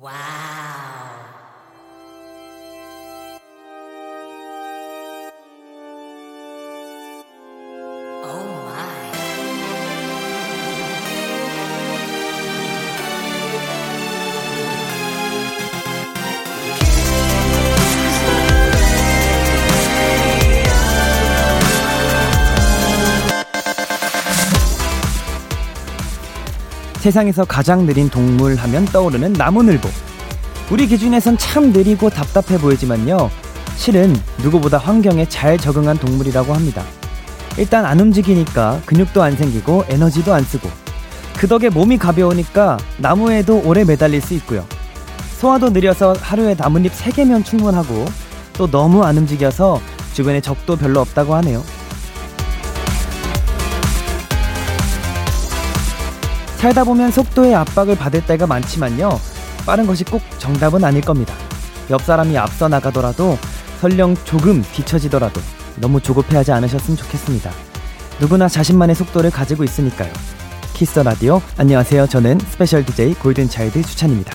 Wow. 세상에서 가장 느린 동물 하면 떠오르는 나무늘보. 우리 기준에선 참 느리고 답답해 보이지만요. 실은 누구보다 환경에 잘 적응한 동물이라고 합니다. 일단 안 움직이니까 근육도 안 생기고 에너지도 안 쓰고 그 덕에 몸이 가벼우니까 나무에도 오래 매달릴 수 있고요. 소화도 느려서 하루에 나뭇잎 3개면 충분하고 또 너무 안 움직여서 주변에 적도 별로 없다고 하네요. 살다 보면 속도의 압박을 받을 때가 많지만요. 빠른 것이 꼭 정답은 아닐 겁니다. 옆 사람이 앞서 나가더라도 설령 조금 뒤처지더라도 너무 조급해하지 않으셨으면 좋겠습니다. 누구나 자신만의 속도를 가지고 있으니까요. Kiss the Radio 안녕하세요. 저는 special DJ Golden Child 주찬입니다.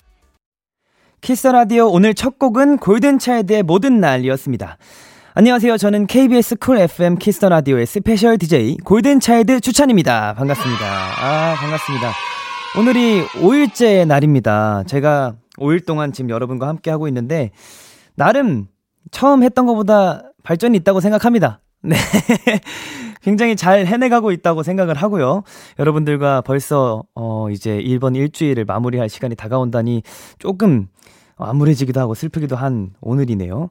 Kiss the Radio 오늘 첫 곡은 Golden Child의 모든 날이었습니다. 안녕하세요. 저는 KBS 쿨 FM 키스터 라디오의 스페셜 DJ 골든 차일드 추찬입니다. 반갑습니다. 아, 반갑습니다. 오늘이 5일째 날입니다. 제가 5일 동안 지금 여러분과 함께 하고 있는데 나름 처음 했던 것보다 발전이 있다고 생각합니다. 네. 굉장히 잘 해내가고 있다고 생각을 하고요. 여러분들과 벌써, 어, 이제 1번 일주일을 마무리할 시간이 다가온다니 조금 암울해지기도 하고 슬프기도 한 오늘이네요.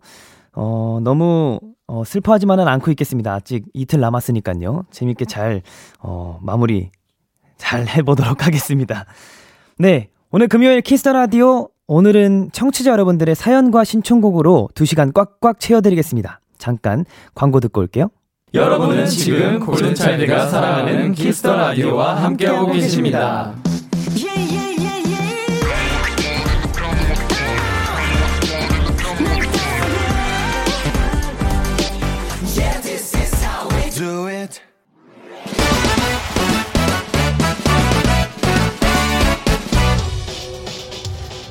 어, 너무 어, 슬퍼하지만은 않고 있겠습니다. 아직 이틀 남았으니까요. 재밌게 잘 어, 마무리 잘 해보도록 하겠습니다. 네, 오늘 금요일 Kiss the Radio 오늘은 청취자 여러분들의 사연과 신청곡으로 2시간 꽉꽉 채워드리겠습니다. 잠깐 광고 듣고 올게요. 여러분은 지금 Golden Child가 사랑하는 Kiss the Radio와 함께하고 계십니다.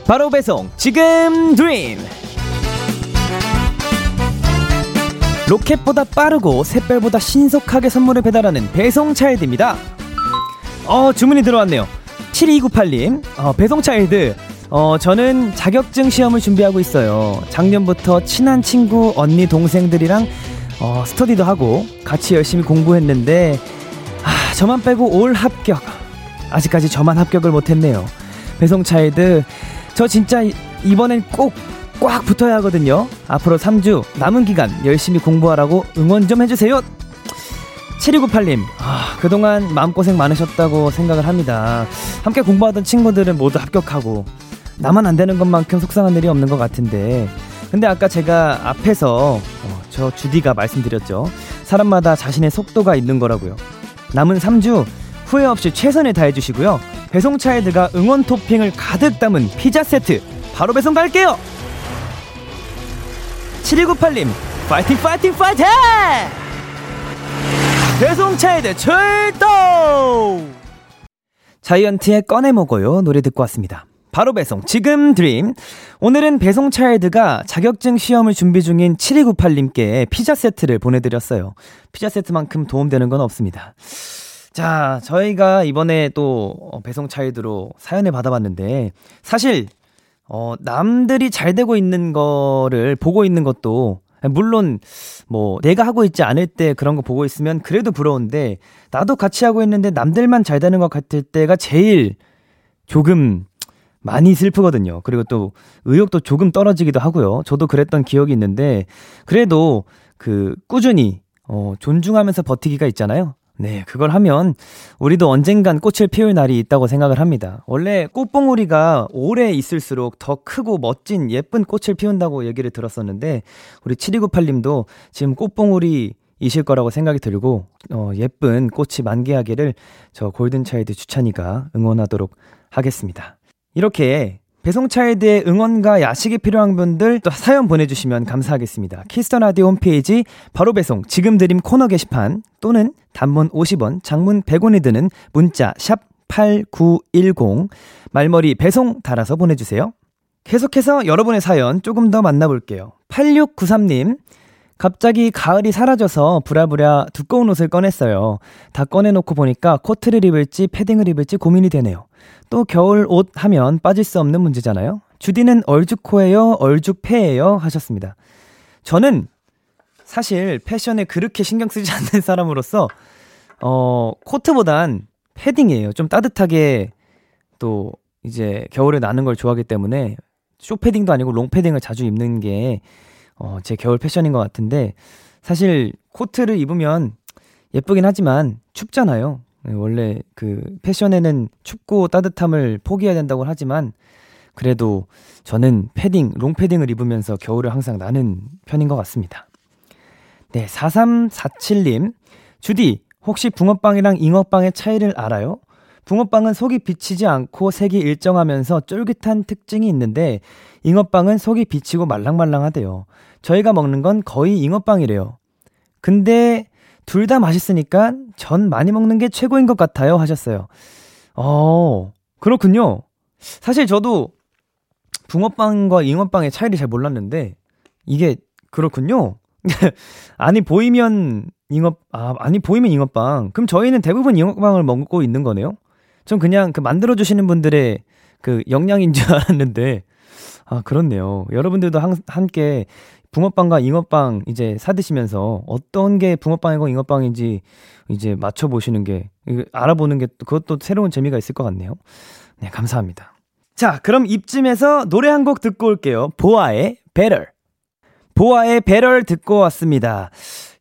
바로 배송. 지금 드림. 로켓보다 빠르고 샛별보다 신속하게 선물을 배달하는 배송 차일드입니다. 어 주문이 들어왔네요. 7298님 어, 배송 차일드. 어 저는 자격증 시험을 준비하고 있어요. 작년부터 친한 친구 언니 동생들이랑 어, 스터디도 하고 같이 열심히 공부했는데 아 저만 빼고 올 합격 아직까지 저만 합격을 못했네요 배송차일드 저 진짜 이번엔 꼭 꽉 붙어야 하거든요. 앞으로 3주 남은 기간 열심히 공부하라고 응원 좀 해주세요. 7298님, 아, 그동안 마음고생 많으셨다고 생각을 합니다. 함께 공부하던 친구들은 모두 합격하고, 나만 안 되는 것만큼 속상한 일이 없는 것 같은데, 근데 아까 제가 앞에서, 어, 저 주디가 말씀드렸죠. 사람마다 자신의 속도가 있는 거라고요. 남은 3주 후회 없이 최선을 다해 주시고요. 배송 Child가 응원 토핑을 가득 담은 피자 세트 바로 배송 갈게요 7298님 파이팅 파이팅 파이팅 배송차에드 출동 자이언티의 꺼내 먹어요 노래 듣고 왔습니다 바로 배송. 지금 드림. 오늘은 배송 Child가 자격증 시험을 준비 중인 7298님께 피자 세트를 보내드렸어요. 피자 세트만큼 도움되는 건 없습니다. 자, 저희가 이번에 또 어, 배송 차이드로 사연을 받아봤는데 사실 어 남들이 잘 되고 있는 거를 보고 있는 것도 물론 뭐 내가 하고 있지 않을 때 그런 거 보고 있으면 그래도 부러운데 나도 같이 하고 있는데 남들만 잘 되는 것 같을 때가 제일 조금 많이 슬프거든요. 그리고 또 의욕도 조금 떨어지기도 하고요. 저도 그랬던 기억이 있는데 그래도 그 꾸준히 어 존중하면서 버티기가 있잖아요. 네, 그걸 하면 우리도 언젠간 꽃을 피울 날이 있다고 생각을 합니다. 원래 꽃봉오리가 오래 있을수록 더 크고 멋진 예쁜 꽃을 피운다고 얘기를 들었었는데 우리 7298님도 지금 꽃봉오리 이실 거라고 생각이 들고 어, 예쁜 꽃이 만개하기를 저 골든차일드 주찬이가 응원하도록 하겠습니다. 이렇게 배송차일드의 응원과 야식이 필요한 분들 또 사연 보내주시면 감사하겠습니다. 키스터라디오 홈페이지 바로 배송 지금 드림 코너 게시판 또는 단문 50원, 장문 100원이 드는 문자 샵 8910 말머리 배송 달아서 보내주세요. 계속해서 여러분의 사연 조금 더 만나볼게요. 8693님, 갑자기 가을이 사라져서 부랴부랴 두꺼운 옷을 꺼냈어요. 다 꺼내놓고 보니까 코트를 입을지 패딩을 입을지 고민이 되네요. 또 겨울 옷 하면 빠질 수 없는 문제잖아요. 주디는 얼죽코예요? 얼죽패예요? 하셨습니다. 저는 사실 패션에 그렇게 신경 쓰지 않는 사람으로서 어, 코트보단 패딩이에요. 좀 따뜻하게 또 이제 겨울에 나는 걸 좋아하기 때문에 쇼패딩도 아니고 롱패딩을 자주 입는 게 어, 제 겨울 패션인 것 같은데 사실 코트를 입으면 예쁘긴 하지만 춥잖아요. 네, 원래 그 패션에는 춥고 따뜻함을 포기해야 된다고 하지만 그래도 저는 패딩, 롱패딩을 입으면서 겨울을 항상 나는 편인 것 같습니다. 네, 4347님. 주디, 혹시 붕어빵이랑 잉어빵의 차이를 알아요? 붕어빵은 속이 비치지 않고 색이 일정하면서 쫄깃한 특징이 있는데 잉어빵은 속이 비치고 말랑말랑하대요. 저희가 먹는 건 거의 잉어빵이래요. 근데 둘 다 맛있으니까 전 많이 먹는 게 최고인 것 같아요 하셨어요. 어, 그렇군요. 사실 저도 붕어빵과 잉어빵의 차이를 잘 몰랐는데 이게 그렇군요. 아니 보이면 잉어 아 아니 보이면 잉어빵. 그럼 저희는 대부분 잉어빵을 먹고 있는 거네요. 전 그냥 그 만들어 주시는 분들의 그 영양인 줄 알았는데 아 그렇네요. 여러분들도 한, 함께 붕어빵과 잉어빵 이제 사 드시면서 어떤 게 붕어빵이고 잉어빵인지 이제 맞춰 보시는 게 알아보는 게 그것도 새로운 재미가 있을 것 같네요. 네, 감사합니다. 자, 그럼 이쯤에서 노래 한 곡 듣고 올게요. 보아의 Better. 보아의 Better 듣고 왔습니다.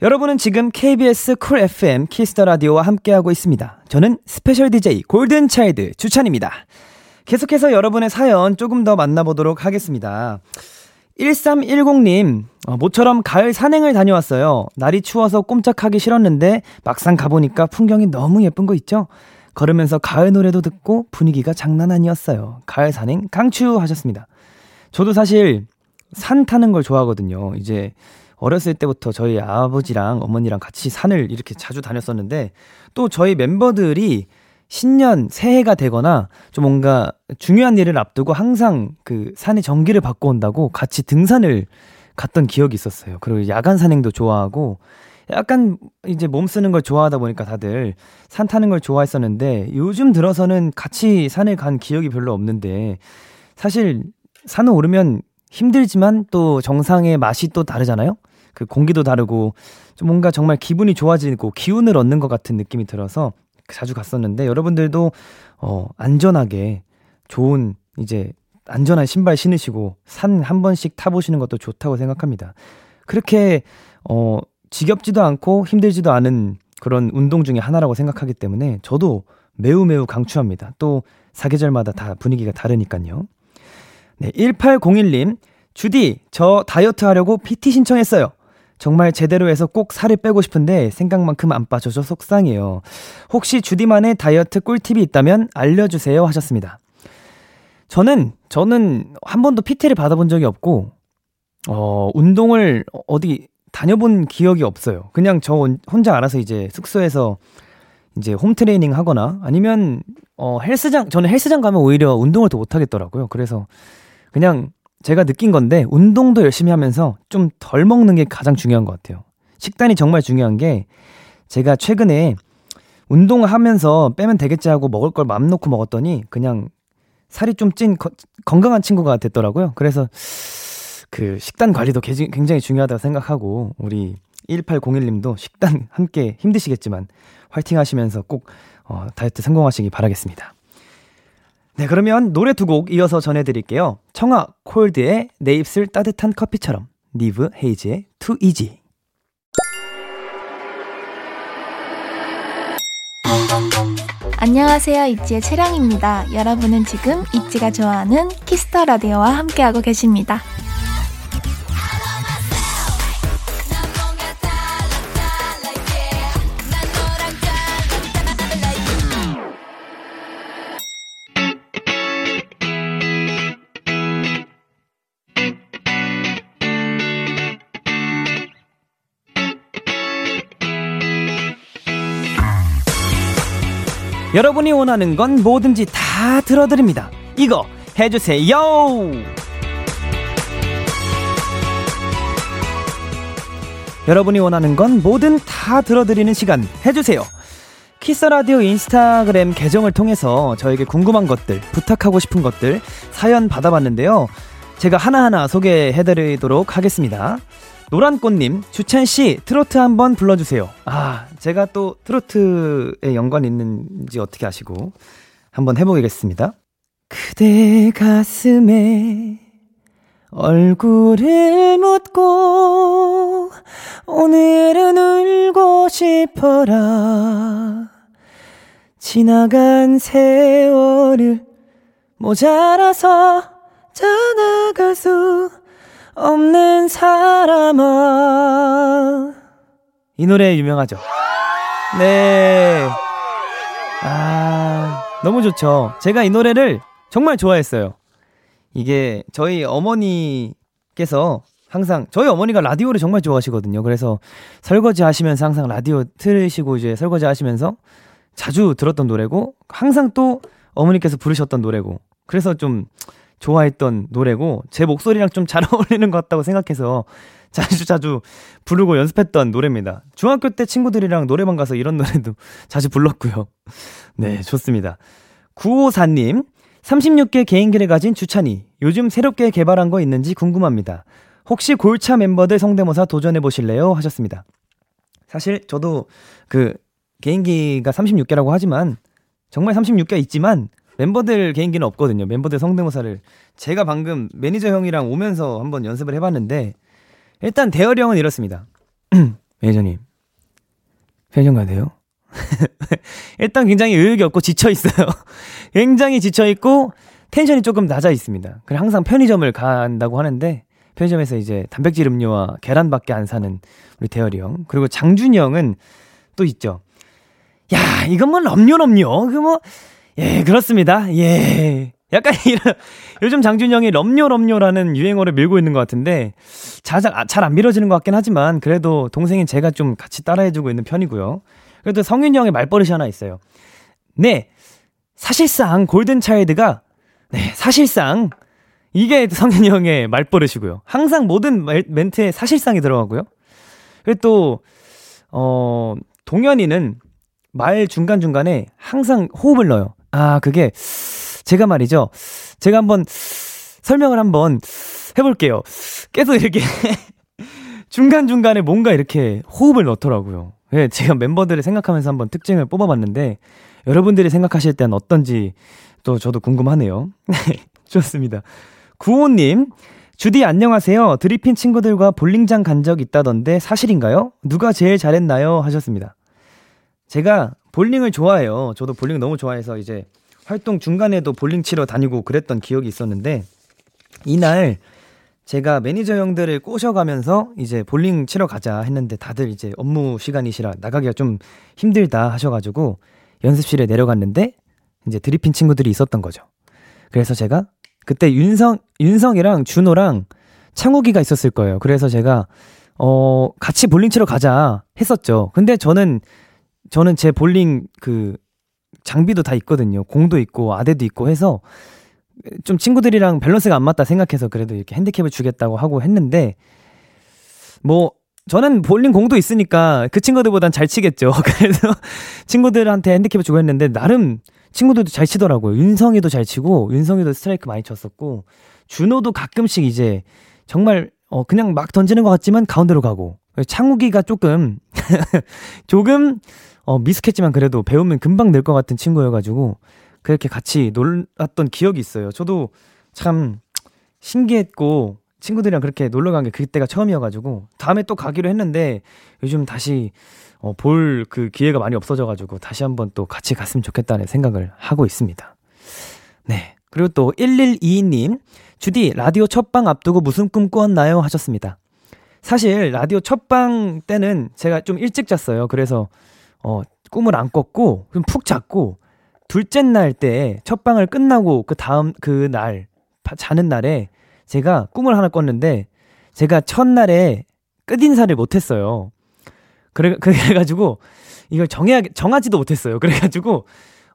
여러분은 지금 KBS 쿨 FM 키스터 라디오와 함께하고 있습니다. 저는 special DJ Golden Child 주찬입니다. 계속해서 여러분의 사연 조금 더 만나보도록 하겠습니다. 1310님, 어, 모처럼 가을 산행을 다녀왔어요. 날이 추워서 꼼짝하기 싫었는데 막상 가보니까 풍경이 너무 예쁜 거 있죠? 걸으면서 가을 노래도 듣고 분위기가 장난 아니었어요. 가을 산행 강추 하셨습니다. 저도 사실 산 타는 걸 좋아하거든요. 이제 어렸을 때부터 저희 아버지랑 어머니랑 같이 산을 이렇게 자주 다녔었는데 또 저희 멤버들이 신년 새해가 되거나 좀 뭔가 중요한 일을 앞두고 항상 그 산에 전기를 받고 온다고 같이 등산을 갔던 기억이 있었어요. 그리고 야간 산행도 좋아하고 약간 이제 몸 쓰는 걸 좋아하다 보니까 다들 산 타는 걸 좋아했었는데 요즘 들어서는 같이 산을 간 기억이 별로 없는데 사실 산을 오르면 힘들지만 또 정상의 맛이 또 다르잖아요? 그 공기도 다르고 좀 뭔가 정말 기분이 좋아지고 기운을 얻는 것 같은 느낌이 들어서 자주 갔었는데 여러분들도 어 안전하게 좋은 이제 안전한 신발 신으시고 산 한 번씩 타보시는 것도 좋다고 생각합니다. 그렇게 어 지겹지도 않고 힘들지도 않은 그런 운동 중에 하나라고 생각하기 때문에 저도 매우 매우 강추합니다. 또 사계절마다 다 분위기가 다르니까요. 네, 1801님, 주디, 저 다이어트 하려고 PT 신청했어요. 정말 제대로 해서 꼭 살을 빼고 싶은데 생각만큼 안 빠져서 속상해요. 혹시 주디만의 다이어트 꿀팁이 있다면 알려주세요 하셨습니다. 저는, 저는 한 번도 PT를 받아본 적이 없고, 어, 운동을 어디 다녀본 기억이 없어요. 그냥 저 혼자 알아서 이제 숙소에서 이제 홈 트레이닝 하거나 아니면 어 헬스장 저는 헬스장 가면 오히려 운동을 더 못 하겠더라고요. 그래서 그냥 제가 느낀 건데 운동도 열심히 하면서 좀 덜 먹는 게 가장 중요한 것 같아요. 식단이 정말 중요한 게 제가 최근에 운동을 하면서 빼면 되겠지 하고 먹을 걸 맘 놓고 먹었더니 그냥 살이 좀 찐 건강한 친구가 됐더라고요. 그래서 그 식단 관리도 굉장히 중요하다고 생각하고 우리 1801님도 식단 함께 힘드시겠지만 화이팅 하시면서 꼭 어, 다이어트 성공하시기 바라겠습니다. 네, 그러면 노래 두 곡 이어서 전해드릴게요. 청아 콜드의 내 입술 따뜻한 커피처럼 니브 헤이즈의 Too Easy 안녕하세요. 있지의 채령입니다. 여러분은 지금 있지가 좋아하는 키스터 라디오와 함께하고 계십니다. 여러분이 원하는 건 뭐든지 다 들어드립니다. 이거 해주세요! 여러분이 원하는 건 뭐든 다 들어드리는 시간 해주세요. 키스라디오 인스타그램 계정을 통해서 저에게 궁금한 것들, 부탁하고 싶은 것들 사연 받아봤는데요. 제가 하나하나 소개해드리도록 하겠습니다. 노란꽃님, 주찬씨, 트로트 한번 불러주세요. 아, 제가 또 트로트에 연관 있는지 어떻게 아시고 한번 해보겠습니다. 그대 가슴에 얼굴을 묻고 오늘은 울고 싶어라 지나간 세월을 모자라서 떠나갈 수 없는 사람아 이 노래 유명하죠 네 아, 너무 좋죠. 제가 이 노래를 정말 좋아했어요. 이게 저희 어머니께서 항상 저희 어머니가 라디오를 정말 좋아하시거든요. 그래서 설거지 하시면서 항상 라디오 틀으시고 이제 설거지 하시면서 자주 들었던 노래고 항상 또 어머니께서 부르셨던 노래고 그래서 좀 좋아했던 노래고 제 목소리랑 좀 잘 어울리는 것 같다고 생각해서 자주 자주 부르고 연습했던 노래입니다. 중학교 때 친구들이랑 노래방 가서 이런 노래도 자주 불렀고요. 네, 좋습니다. 954님, 36개 개인기를 가진 주찬이, 요즘 새롭게 개발한 거 있는지 궁금합니다. 혹시 골차 멤버들 성대모사 도전해 보실래요? 하셨습니다. 사실 저도 그 개인기가 36개라고 하지만 정말 36개 있지만 멤버들 개인기는 없거든요. 멤버들 성대모사를 제가 방금 매니저 형이랑 오면서 한번 연습을 해봤는데 일단 대열이 형은 이렇습니다. 매니저님 편의점 가야 돼요? 일단 굉장히 의욕이 없고 지쳐 있어요. 굉장히 지쳐 있고 텐션이 조금 낮아 있습니다. 그래 항상 편의점을 간다고 하는데 편의점에서 이제 단백질 음료와 계란밖에 안 사는 우리 대열이 형. 그리고 장준이 형은 또 있죠. 야, 이건 뭐 럼요 럼요. 그뭐 예, 그렇습니다. 예. 약간 이런 요즘 장준이 형이 럼요 럼요라는 유행어를 밀고 있는 것 같은데 잘안 밀어지는 것 같긴 하지만 그래도 동생인 제가 좀 같이 따라해주고 있는 편이고요. 그래도 성윤이 형의 말버릇이 하나 있어요. 네, 사실상 골든 차일드가 네 사실상 이게 성윤이 형의 말버릇이고요. 항상 모든 멘트에 사실상이 들어가고요. 그리고 또 어 동현이는 말 중간 중간에 항상 호흡을 넣어요. 아 그게 제가 말이죠. 제가 한번 설명을 한번 해볼게요. 계속 이렇게 중간중간에 뭔가 이렇게 호흡을 넣더라고요. 예, 제가 멤버들을 생각하면서 한번 특징을 뽑아봤는데 여러분들이 생각하실 때는 어떤지 또 저도 궁금하네요. 좋습니다. 구호님, 주디 안녕하세요. 드리핀 친구들과 볼링장 간 적 있다던데 사실인가요? 누가 제일 잘했나요? 하셨습니다. 제가 볼링을 좋아해요. 저도 볼링 너무 좋아해서 이제 활동 중간에도 볼링 치러 다니고 그랬던 기억이 있었는데 이날 제가 매니저 형들을 꼬셔가면서 이제 볼링 치러 가자 했는데 다들 이제 업무 시간이시라 나가기가 좀 힘들다 하셔가지고 연습실에 내려갔는데 이제 DRIPPIN 친구들이 있었던 거죠. 그래서 제가 그때 윤성, 윤성이랑 준호랑 창욱이가 있었을 거예요. 그래서 제가 어, 같이 볼링 치러 가자 했었죠. 근데 저는 저는 제 볼링 그 장비도 다 있거든요. 공도 있고 아대도 있고 해서 좀 친구들이랑 밸런스가 안 맞다 생각해서 그래도 이렇게 핸디캡을 주겠다고 하고 했는데 뭐 저는 볼링 공도 있으니까 그 친구들보단 잘 치겠죠. 그래서 친구들한테 핸디캡을 주고 했는데 나름 친구들도 잘 치더라고요. 윤성이도 잘 치고 윤성이도 스트라이크 많이 쳤었고 준호도 가끔씩 이제 정말 어 그냥 막 던지는 것 같지만 가운데로 가고 창욱이가 조금 조금 어, 미숙했지만 그래도 배우면 금방 늘 것 같은 친구여가지고 그렇게 같이 놀았던 기억이 있어요. 저도 참 신기했고 친구들이랑 그렇게 놀러 간 게 그때가 처음이어가지고 다음에 또 가기로 했는데 요즘 다시 어, 볼 그 기회가 많이 없어져가지고 다시 한번 또 같이 갔으면 좋겠다는 생각을 하고 있습니다. 네. 그리고 또 1122님, 주디, 라디오 첫방 앞두고 무슨 꿈 꾸었나요? 하셨습니다. 사실 라디오 첫방 때는 제가 좀 일찍 잤어요. 그래서 어, 꿈을 안 꿨고, 좀 푹 잤고, 둘째 날 때 첫 방을 끝나고 그 다음, 그 날, 자는 날에 제가 꿈을 하나 꿨는데, 제가 첫날에 끝인사를 못 했어요. 그래, 그래가지고, 이걸 정해야, 정하지도 못했어요. 그래가지고,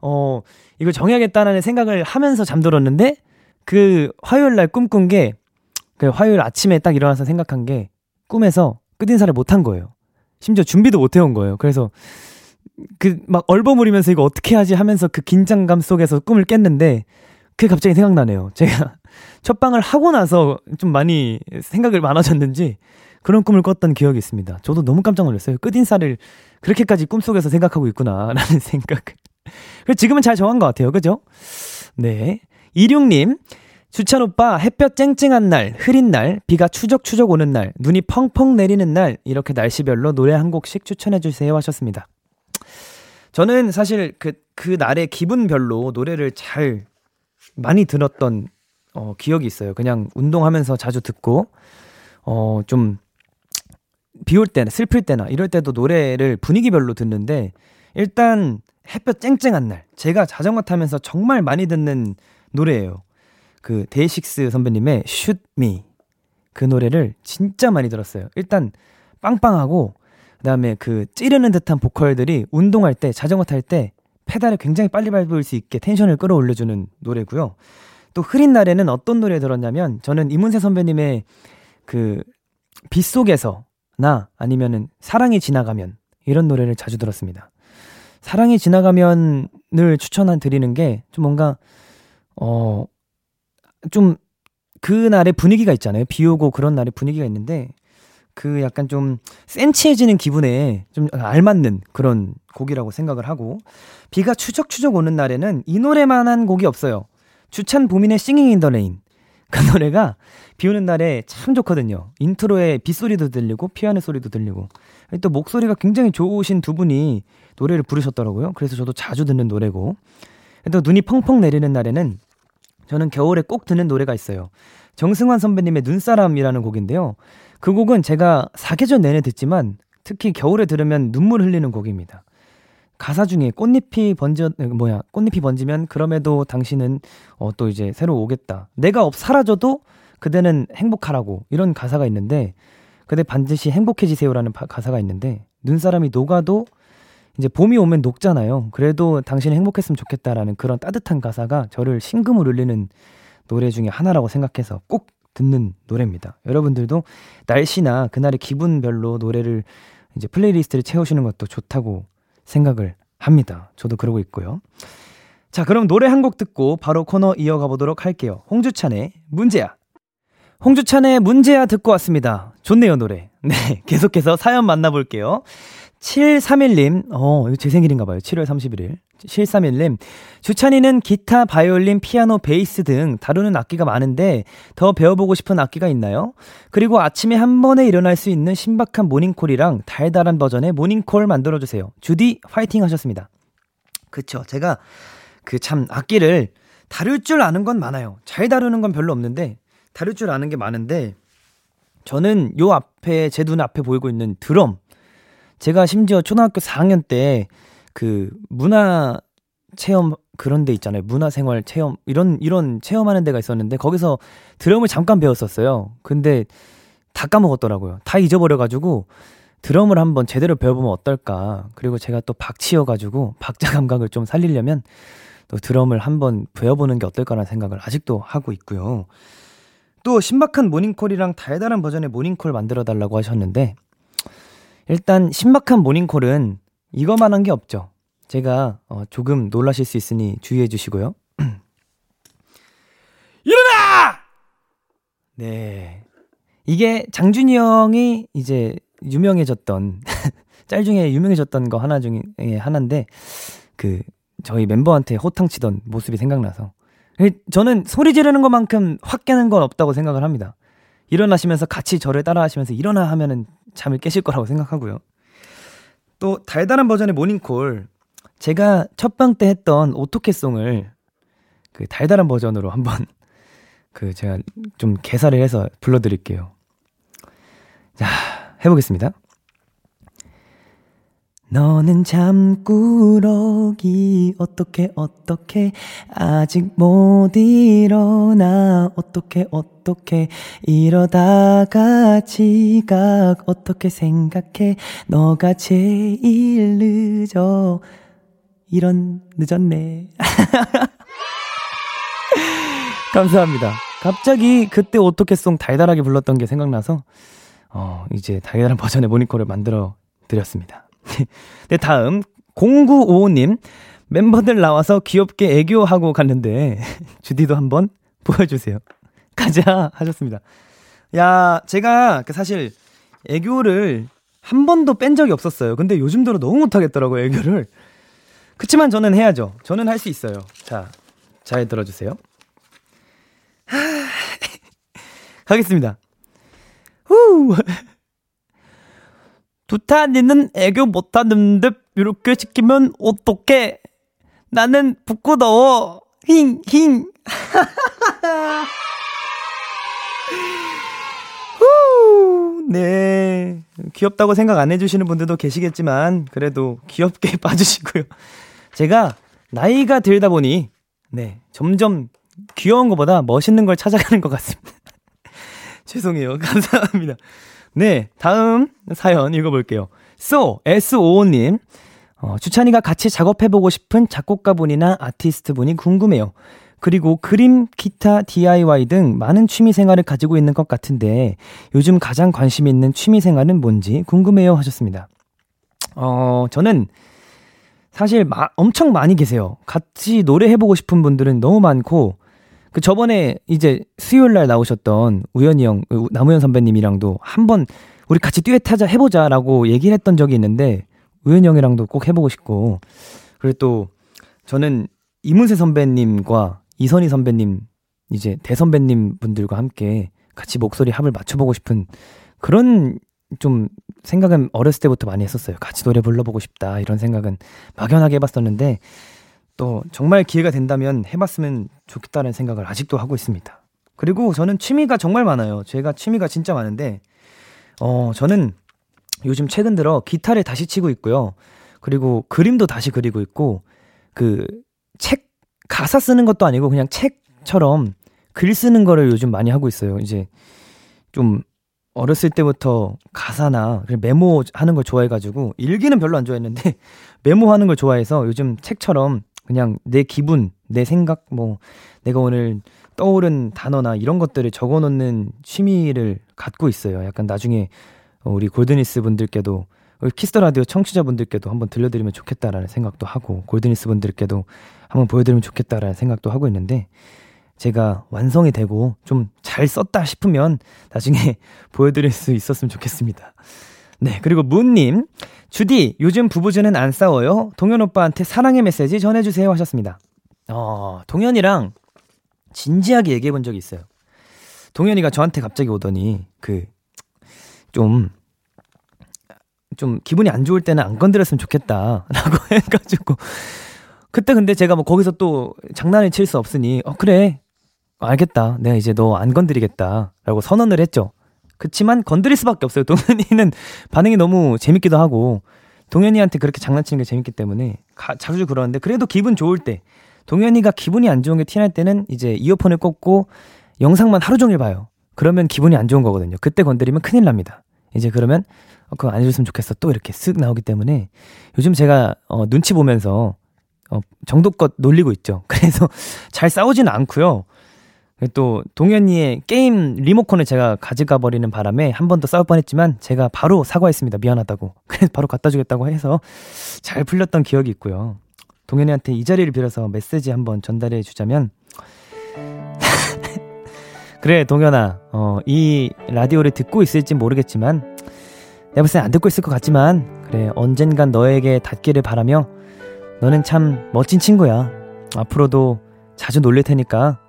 어, 이걸 정해야겠다는 생각을 하면서 잠들었는데, 그 화요일 날 꿈꾼 게, 그 화요일 아침에 딱 일어나서 생각한 게, 꿈에서 끝인사를 못한 거예요. 심지어 준비도 못 해온 거예요. 그래서 그 막 얼버무리면서 이거 어떻게 하지 하면서 그 긴장감 속에서 꿈을 깼는데 그게 갑자기 생각나네요. 제가 첫 방을 하고 나서 좀 많이 생각을 많아졌는지 그런 꿈을 꿨던 기억이 있습니다. 저도 너무 깜짝 놀랐어요. 끝인사를 그렇게까지 꿈속에서 생각하고 있구나라는 생각. 그래서 지금은 잘 정한 것 같아요. 그죠? 네. 이륙님, 주찬 오빠, 햇볕 쨍쨍한 날, 흐린 날, 비가 추적추적 오는 날, 눈이 펑펑 내리는 날, 이렇게 날씨별로 노래 한 곡씩 추천해 주세요 하셨습니다. 저는 사실 그, 그 날의 기분별로 노래를 잘 많이 들었던, 어, 기억이 있어요. 그냥 운동하면서 자주 듣고, 어, 좀, 비올 때나, 슬플 때나, 이럴 때도 노래를 분위기별로 듣는데, 일단, 햇볕 쨍쨍한 날, 제가 자전거 타면서 정말 많이 듣는 노래예요. 그 데이식스 선배님의 Shoot Me 그 노래를 진짜 많이 들었어요. 일단 빵빵하고 그다음에 그 찌르는 듯한 보컬들이 운동할 때 자전거 탈 때 페달을 굉장히 빨리 밟을 수 있게 텐션을 끌어올려주는 노래고요. 또 흐린 날에는 어떤 노래 들었냐면 저는 이문세 선배님의 그 빗속에서나 아니면은 사랑이 지나가면 이런 노래를 자주 들었습니다. 사랑이 지나가면을 추천한 드리는 게 좀 뭔가 어, 좀, 그날의 분위기가 있잖아요. 비 오고 그런 날의 분위기가 있는데, 그 약간 좀 센치해지는 기분에 좀 알맞는 그런 곡이라고 생각을 하고, 비가 추적추적 오는 날에는 이 노래만한 곡이 없어요. 주찬 보민의 Singing in the Rain. 그 노래가 비 오는 날에 참 좋거든요. intro에 빗소리도 들리고, 피아노 소리도 들리고, 또 목소리가 굉장히 좋으신 두 분이 노래를 부르셨더라고요. 그래서 저도 자주 듣는 노래고, 또 눈이 펑펑 내리는 날에는 저는 겨울에 꼭 듣는 노래가 있어요. 정승환 선배님의 눈사람이라는 곡인데요. 그 곡은 제가 사계절 내내 듣지만 특히 겨울에 들으면 눈물 흘리는 곡입니다. 가사 중에 꽃잎이 번져 뭐야 꽃잎이 번지면 그럼에도 당신은 어, 또 이제 새로 오겠다. 내가 없 사라져도 그대는 행복하라고 이런 가사가 있는데 그대 반드시 행복해지세요라는 가사가 있는데 눈사람이 녹아도 이제 봄이 오면 녹잖아요. 그래도 당신이 행복했으면 좋겠다라는 그런 따뜻한 가사가 저를 심금을 울리는 노래 중에 하나라고 생각해서 꼭 듣는 노래입니다. 여러분들도 날씨나 그날의 기분별로 노래를 이제 playlist를 채우시는 것도 좋다고 생각을 합니다. 저도 그러고 있고요. 자, 그럼 노래 한 곡 듣고 바로 코너 이어가 보도록 할게요. 홍주찬의 문제아. 홍주찬의 문제아 듣고 왔습니다. 좋네요, 노래. 네, 계속해서 사연 만나볼게요. 7331님, 어, 이거 제 생일인가 봐요. 7월 31일. 731님, 주찬이는 기타, 바이올린, 피아노, 베이스 등 다루는 악기가 많은데 더 배워보고 싶은 악기가 있나요? 그리고 아침에 한 번에 일어날 수 있는 신박한 모닝콜이랑 달달한 버전의 모닝콜 만들어주세요. 주디, 화이팅 하셨습니다. 그쵸. 제가 그 참 악기를 다룰 줄 아는 건 많아요. 잘 다루는 건 별로 없는데 다룰 줄 아는 게 많은데 저는 요 앞에, 제 눈 앞에 보이고 있는 드럼, 제가 심지어 초등학교 4학년 때 그 문화 체험 그런 데 있잖아요. 문화생활 체험 이런 이런 체험하는 데가 있었는데 거기서 드럼을 잠깐 배웠었어요. 근데 다 까먹었더라고요. 다 잊어버려 가지고 드럼을 한번 제대로 배워보면 어떨까. 그리고 제가 또 박치여 가지고 박자 감각을 좀 살리려면 또 드럼을 한번 배워보는 게 어떨까라는 생각을 아직도 하고 있고요. 또 신박한 모닝콜이랑 달달한 버전의 모닝콜 만들어 달라고 하셨는데 일단 신박한 모닝콜은 이거만한 게 없죠. 제가 어, 조금 놀라실 수 있으니 주의해 주시고요. 일어나! 네. 이게 장준이 형이 이제 유명해졌던 짤 중에 유명해졌던 거 하나 중에 하나인데 그 저희 멤버한테 호탕 치던 모습이 생각나서 저는 소리 지르는 것만큼 확 깨는 건 없다고 생각을 합니다. 일어나시면서 같이 저를 따라 하시면서 일어나 하면은 잠을 깨실 거라고 생각하고요. 또 달달한 버전의 모닝콜 제가 첫방 때 했던 오토캐송을 그 달달한 버전으로 한번 그 제가 좀 개사를 해서 불러드릴게요. 자 해보겠습니다. 너는 잠꾸러기. 어떻게 어떻게? 아직 못 일어나. 어떻게 어떻게? 이러다가 지각 어떻게 생각해? 너가 제일 늦어. 이런 늦었네. 감사합니다. 갑자기 그때 어떻게 송 달달하게 불렀던 게 생각나서 어, 이제 달달한 버전의 모니커를 만들어 드렸습니다. 네, 다음 0955님 멤버들 나와서 귀엽게 애교하고 갔는데 주디도 한번 보여주세요. 가자 하셨습니다. 야, 제가 그 사실 애교를 한 번도 뺀 적이 없었어요. 근데 요즘 들어 너무 못하겠더라고요, 애교를. 그치만 저는 해야죠. 저는 할 수 있어요. 자, 잘 들어주세요. 가겠습니다. 후! 두탄이는 애교 못하는데 이렇게 시키면 어떡해? 나는 부끄러워. 힝, 힝. 후, 네. 귀엽다고 생각 안 해주시는 분들도 계시겠지만, 그래도 귀엽게 봐주시고요. 제가 나이가 들다 보니, 네. 점점 귀여운 것보다 멋있는 걸 찾아가는 것 같습니다. 죄송해요. 감사합니다. 네. 다음 사연 읽어볼게요. so, S55님. 어, 주찬이가 같이 작업해보고 싶은 작곡가분이나 아티스트분이 궁금해요. 그리고 그림, 기타, DIY 등 많은 취미 생활을 가지고 있는 것 같은데 요즘 가장 관심 있는 취미 생활은 뭔지 궁금해요 하셨습니다. 어, 저는 사실 마, 엄청 많이 계세요. 같이 노래해보고 싶은 분들은 너무 많고 그 저번에 이제 수요일 날 나오셨던 우연이 형, 나무현 선배님이랑도 한번 우리 같이 듀엣 하자 해보자라고 얘기를 했던 적이 있는데 우연이 형이랑도 꼭 해보고 싶고 그리고 또 저는 이문세 선배님과 이선희 선배님, 이제 대선배님 분들과 함께 같이 목소리 합을 맞춰보고 싶은 그런 좀 생각은 어렸을 때부터 많이 했었어요. 같이 노래 불러보고 싶다. 이런 생각은 막연하게 해봤었는데 또 정말 기회가 된다면 해봤으면 좋겠다는 생각을 아직도 하고 있습니다. 그리고 저는 취미가 정말 많아요. 제가 취미가 진짜 많은데, 어, 저는 요즘 최근 들어 기타를 다시 치고 있고요. 그리고 그림도 다시 그리고 있고, 그, 책 가사 쓰는 것도 아니고 그냥 책처럼 글 쓰는 거를 요즘 많이 하고 있어요. 이제 좀 어렸을 때부터 가사나 메모하는 걸 좋아해가지고 일기는 별로 안 좋아했는데 메모하는 걸 좋아해서 요즘 책처럼 그냥 내 기분, 내 생각, 뭐 내가 오늘 떠오른 단어나 이런 것들을 적어 놓는 취미를 갖고 있어요. 약간 나중에 우리 Goldenness 분들께도 Kiss the Radio 청취자 분들께도 한번 들려드리면 좋겠다라는 생각도 하고 Goldenness 분들께도 한번 보여드리면 좋겠다라는 생각도 하고 있는데 제가 완성이 되고 좀 잘 썼다 싶으면 나중에 보여드릴 수 있었으면 좋겠습니다. 네, 그리고 문님, 주디, 요즘 부부즈는 안 싸워요? 동현 오빠한테 사랑의 메시지 전해주세요 하셨습니다. 어, 동현이랑 진지하게 얘기해 본 적이 있어요. 동현이가 저한테 갑자기 오더니, 그, 좀, 좀 기분이 안 좋을 때는 안 건드렸으면 좋겠다. 라고 해가지고, 그때 근데 제가 뭐 거기서 또 장난을 칠 수 없으니, 어, 그래. 알겠다. 내가 이제 너 안 건드리겠다. 라고 선언을 했죠. 그치만 건드릴 수밖에 없어요. 동현이는 반응이 너무 재밌기도 하고, 동현이한테 그렇게 장난치는 게 재밌기 때문에 가, 자주 그러는데, 그래도 기분 좋을 때, 동현이가 기분이 안 좋은 게 티날 때는 이제 이어폰을 꽂고 영상만 하루 종일 봐요. 그러면 기분이 안 좋은 거거든요. 그때 건드리면 큰일 납니다. 이제 그러면, 어, 그거 안 해줬으면 좋겠어. 또 이렇게 쓱 나오기 때문에 요즘 제가 어, 눈치 보면서 어, 정도껏 놀리고 있죠. 그래서 잘 싸우지는 않고요. 또 동현이의 게임 리모컨을 제가 가져가 버리는 바람에 한 번 더 싸울 뻔했지만 제가 바로 사과했습니다. 미안하다고. 그래서 바로 갖다 주겠다고 해서 잘 풀렸던 기억이 있고요. 동현이한테 이 자리를 빌어서 메시지 한번 전달해 주자면 그래 동현아 어, 이 라디오를 듣고 있을지 모르겠지만 내가 볼땐 안 듣고 있을 것 같지만 그래 언젠간 너에게 닿기를 바라며 너는 참 멋진 친구야. 앞으로도 자주 놀릴 테니까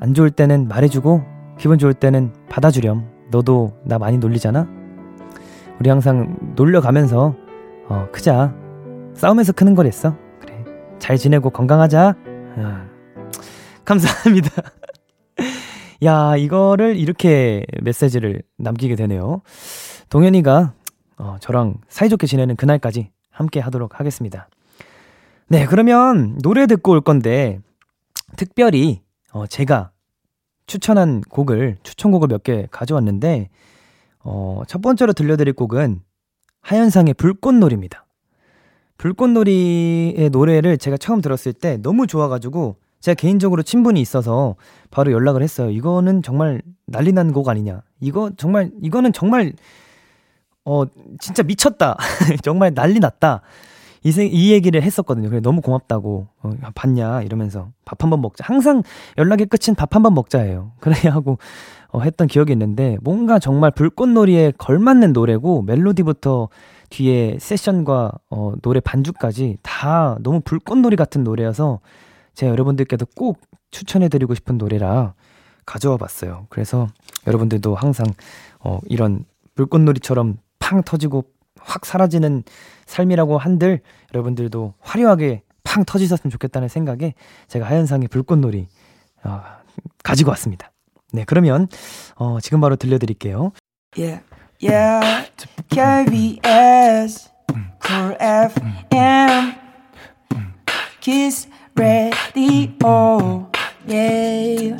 안 좋을 때는 말해주고 기분 좋을 때는 받아주렴. 너도 나 많이 놀리잖아? 우리 항상 놀려가면서 어, 크자. 싸우면서 크는 거랬어. 그래. 잘 지내고 건강하자. 아, 감사합니다. 야, 이거를 이렇게 메시지를 남기게 되네요. 동현이가 어, 저랑 사이좋게 지내는 그날까지 함께 하도록 하겠습니다. 네, 그러면 노래 듣고 올 건데, 특별히, 어, 제가 추천한 곡을, 추천곡을 몇 개 가져왔는데, 어, 첫 번째로 들려드릴 곡은 하현상의 불꽃놀이입니다. 불꽃놀이의 노래를 제가 처음 들었을 때 너무 좋아가지고 제가 개인적으로 친분이 있어서 바로 연락을 했어요. 이거는 정말 난리 난 곡 아니냐. 이거 정말, 이거는 정말, 어, 진짜 미쳤다. 정말 난리 났다. 이, 세, 이 얘기를 했었거든요. 그래, 너무 고맙다고. 어, 봤냐? 이러면서. 밥 한 번 먹자. 항상 연락의 끝은 밥 한 번 먹자예요. 그래야 하고, 어, 했던 기억이 있는데, 뭔가 정말 불꽃놀이에 걸맞는 노래고, 멜로디부터 뒤에 세션과 어, 노래 반주까지 다 너무 불꽃놀이 같은 노래여서, 제가 여러분들께도 꼭 추천해드리고 싶은 노래라 가져와 봤어요. 그래서 여러분들도 항상 어, 이런 불꽃놀이처럼 팡 터지고 확 사라지는 삶이라고 한들 여러분들도 화려하게 팡 터지셨으면 좋겠다는 생각에 제가 하현상의 불꽃놀이 어, 가지고 왔습니다. 네, 그러면 어, 지금 바로 들려드릴게요. Yeah, yeah, KBS, Cool FM, Kiss Radio, yeah.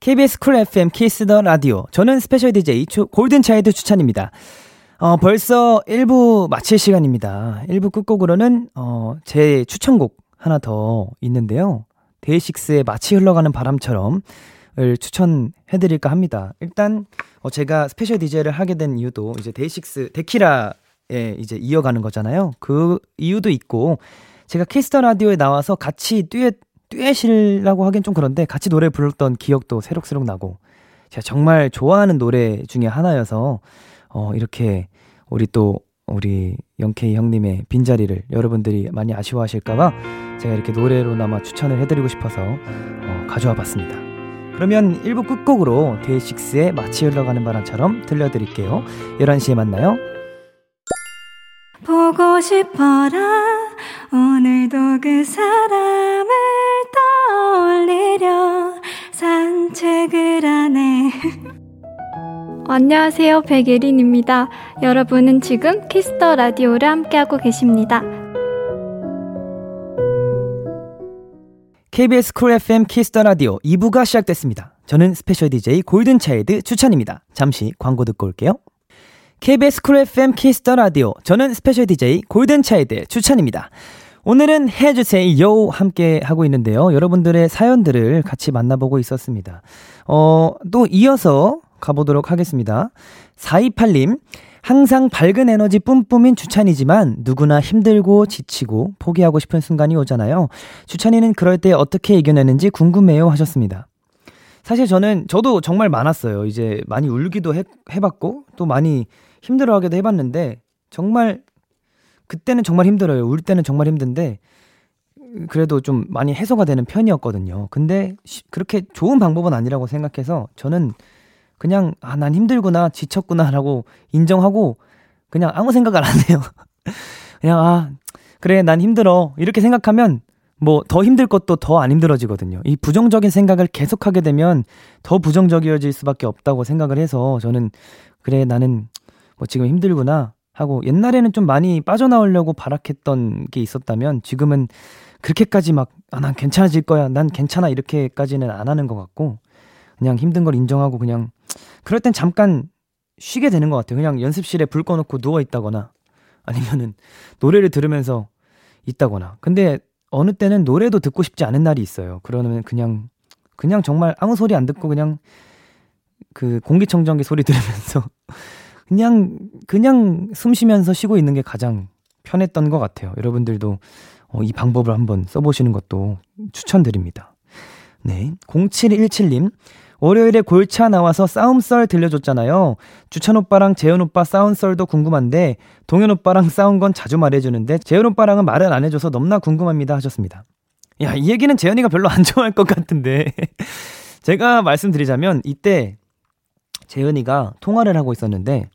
KBS Cool FM Kiss the Radio. 저는 special DJ Golden Child 주찬입니다. 어, 벌써 1부 마칠 시간입니다. 1부 끝곡으로는, 어, 제 추천곡 하나 더 있는데요. DAY6의 마치 흘러가는 바람처럼 을 추천해드릴까 합니다. 일단, 어, 제가 special DJ를 하게 된 이유도 이제 데이식스, 데키라에 이제 이어가는 거잖아요. 그 이유도 있고, 제가 Kiss the Radio에 나와서 같이 듀엣, 듀엣이라고 하긴 좀 그런데 같이 노래 불렀던 기억도 새록새록 나고, 제가 정말 좋아하는 노래 중에 하나여서, 어, 이렇게 우리 또 우리 Young K 형님의 빈자리를 여러분들이 많이 아쉬워하실까봐 제가 이렇게 노래로나마 추천을 해드리고 싶어서 어, 가져와 봤습니다. 그러면 1부 끝곡으로 데이식스의 마치 흘러가는 바람처럼 들려드릴게요. 11시에 만나요. 보고 싶어라 오늘도 그 사람을 떠올리려 산책을 하네 안녕하세요. 백예린입니다. 여러분은 지금 Kiss the Radio를 함께하고 계십니다. KBS Cool FM Kiss the Radio 2부가 시작됐습니다. 저는 스페셜 DJ 골든차일드 추천입니다. 잠시 광고 듣고 올게요. KBS 쿨 FM 키스터 라디오 저는 스페셜 DJ 골든차일드 추천입니다. 오늘은 해주세요 함께 하고 있는데요. 여러분들의 사연들을 같이 만나보고 있었습니다. 어, 또 이어서 가보도록 하겠습니다. 428님, 항상 밝은 에너지 뿜뿜인 주찬이지만 누구나 힘들고 지치고 포기하고 싶은 순간이 오잖아요. 주찬이는 그럴 때 어떻게 이겨내는지 궁금해요 하셨습니다. 사실 저는, 저도 정말 많았어요. 이제 많이 울기도 해, 해봤고, 또 많이 힘들어 하기도 해봤는데, 정말, 그때는 정말 힘들어요. 울 때는 정말 힘든데, 그래도 좀 많이 해소가 되는 편이었거든요. 근데 그렇게 좋은 방법은 아니라고 생각해서 저는 그냥 아 난 힘들구나 지쳤구나라고 인정하고 그냥 아무 생각 을 안 해요. 그냥 아 그래 난 힘들어 이렇게 생각하면 뭐 더 힘들 것도 더 안 힘들어지거든요. 이 부정적인 생각을 계속하게 되면 더 부정적이어질 수밖에 없다고 생각을 해서 저는 그래 나는 뭐 지금 힘들구나 하고 옛날에는 좀 많이 빠져나오려고 발악했던 게 있었다면 지금은 그렇게까지 막 아 난 괜찮아질 거야 난 괜찮아 이렇게까지는 안 하는 것 같고 그냥 힘든 걸 인정하고 그냥 그럴 땐 잠깐 쉬게 되는 것 같아요. 그냥 연습실에 불 꺼놓고 누워 있다거나 아니면은 노래를 들으면서 있다거나. 근데 어느 때는 노래도 듣고 싶지 않은 날이 있어요. 그러면 그냥 그냥 정말 아무 소리 안 듣고 그냥 그 공기청정기 소리 들으면서 그냥 그냥 숨 쉬면서 쉬고 있는 게 가장 편했던 것 같아요. 여러분들도 어, 이 방법을 한번 써보시는 것도 추천드립니다. 네. 0717님. 월요일에 골차 나와서 싸움썰 들려줬잖아요. 주찬 오빠랑 재현 오빠 싸운 썰도 궁금한데 동현 오빠랑 싸운 건 자주 말해주는데 재현 오빠랑은 말을 안 해줘서 너무나 궁금합니다 하셨습니다. 야, 이 얘기는 재현이가 별로 안 좋아할 것 같은데. 제가 말씀드리자면 이때 재현이가 통화를 하고 있었는데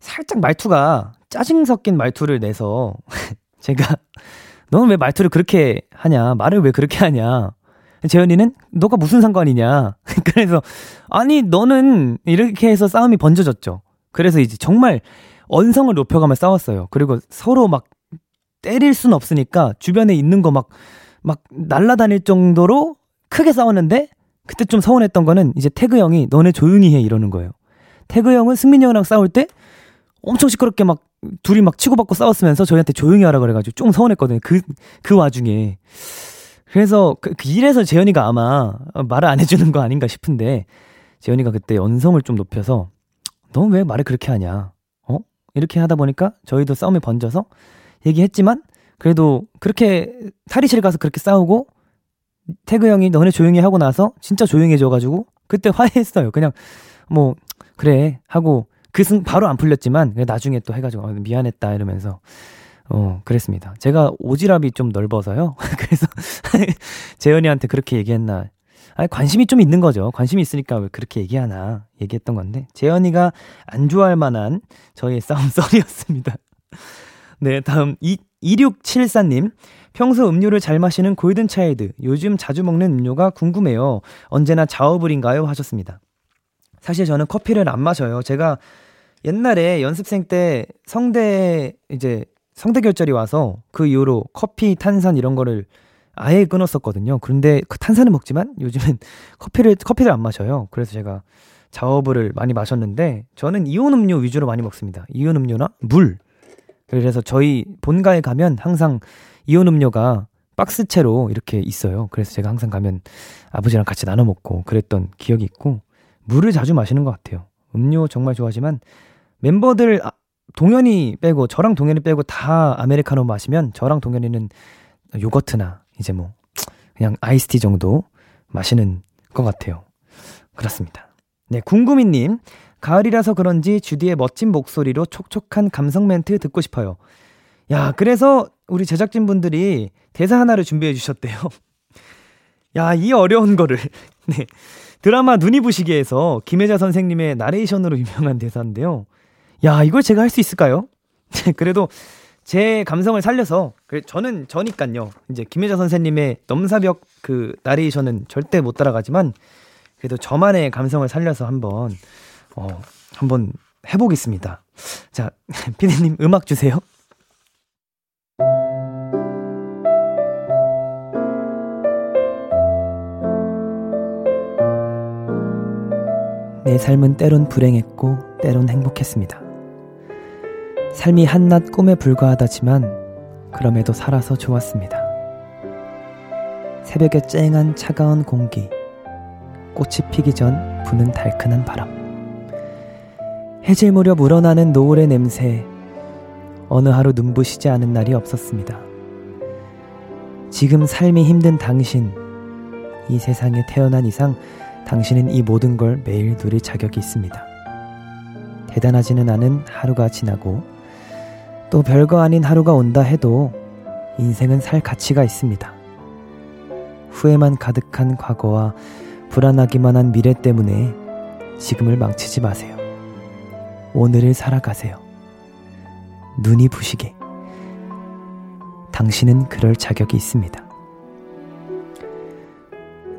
살짝 말투가 짜증 섞인 말투를 내서 제가 너는 왜 말투를 그렇게 하냐? 말을 왜 그렇게 하냐? 재현이는 너가 무슨 상관이냐. 그래서 아니 너는 이렇게 해서 싸움이 번져졌죠. 그래서 이제 정말 언성을 높여가며 싸웠어요. 그리고 서로 막 때릴 순 없으니까 주변에 있는 거 막 막 날라다닐 정도로 크게 싸웠는데 그때 좀 서운했던 거는 이제 태그 형이 너네 조용히 해 이러는 거예요. 태그 형은 승민이 형이랑 싸울 때 엄청 시끄럽게 막 둘이 막 치고받고 싸웠으면서 저희한테 조용히 하라 그래가지고 좀 서운했거든요. 그, 그 와중에. 그래서 그, 그 이래서 재현이가 아마 말을 안 해주는 거 아닌가 싶은데 재현이가 그때 연성을 좀 높여서 너 왜 말을 그렇게 하냐? 어? 이렇게 하다 보니까 저희도 싸움에 번져서 얘기했지만 그래도 그렇게 탈의실 가서 그렇게 싸우고 태그 형이 너네 조용히 하고 나서 진짜 조용해져가지고 그때 화해했어요. 그냥 뭐 그래 하고 그 승 바로 안 풀렸지만 나중에 또 해가지고 어, 미안했다 이러면서 어 그랬습니다. 제가 오지랖이 좀 넓어서요. 그래서 재현이한테 그렇게 얘기했나. 아 관심이 좀 있는 거죠. 관심이 있으니까 왜 그렇게 얘기하나 얘기했던 건데 재현이가 안 좋아할 만한 저희의 싸움 썰이었습니다. 네 다음 이 2674님 평소 음료를 잘 마시는 골든차일드 요즘 자주 먹는 음료가 궁금해요. 언제나 자어불인가요? 하셨습니다. 사실 저는 커피를 안 마셔요. 제가 옛날에 연습생 때 성대 이제 성대 결절이 와서 그 이후로 커피, 탄산 이런 거를 아예 끊었었거든요. 그런데 그 탄산은 먹지만 요즘은 커피를 커피를 안 마셔요. 그래서 제가 자어브를 많이 마셨는데 저는 이온 음료 위주로 많이 먹습니다. 이온 음료나 물. 그래서 저희 본가에 가면 항상 이온 음료가 박스채로 이렇게 있어요. 그래서 제가 항상 가면 아버지랑 같이 나눠 먹고 그랬던 기억이 있고 물을 자주 마시는 것 같아요. 음료 정말 좋아하지만 멤버들 아, 동현이 빼고 저랑 동현이 빼고 다 아메리카노 마시면 저랑 동현이는 요거트나 이제 뭐 그냥 아이스티 정도 마시는 것 같아요. 그렇습니다. 네, 궁금이님. 가을이라서 그런지 주디의 멋진 목소리로 촉촉한 감성 멘트 듣고 싶어요. 야, 그래서 우리 제작진분들이 대사 하나를 준비해 주셨대요. 야, 이 어려운 거를. 네. 드라마 눈이 부시게에서 김혜자 선생님의 나레이션으로 유명한 대사인데요. 야, 이걸 제가 할 수 있을까요? 그래도 제 감성을 살려서 저는 저니깐요. 이제 김혜자 선생님의 넘사벽 그 나레이션은 절대 못 따라가지만 그래도 저만의 감성을 살려서 한번 어 한번 해보겠습니다. 자, 피디님 음악 주세요. 내 삶은 때론 불행했고 때론 행복했습니다. 삶이 한낱 꿈에 불과하다지만 그럼에도 살아서 좋았습니다. 새벽에 쨍한 차가운 공기, 꽃이 피기 전 부는 달큰한 바람, 해질 무렵 우러나는 노을의 냄새, 어느 하루 눈부시지 않은 날이 없었습니다. 지금 삶이 힘든 당신, 이 세상에 태어난 이상 당신은 이 모든 걸 매일 누릴 자격이 있습니다. 대단하지는 않은 하루가 지나고 또 별거 아닌 하루가 온다 해도 인생은 살 가치가 있습니다. 후회만 가득한 과거와 불안하기만 한 미래 때문에 지금을 망치지 마세요. 오늘을 살아가세요. 눈이 부시게. 당신은 그럴 자격이 있습니다.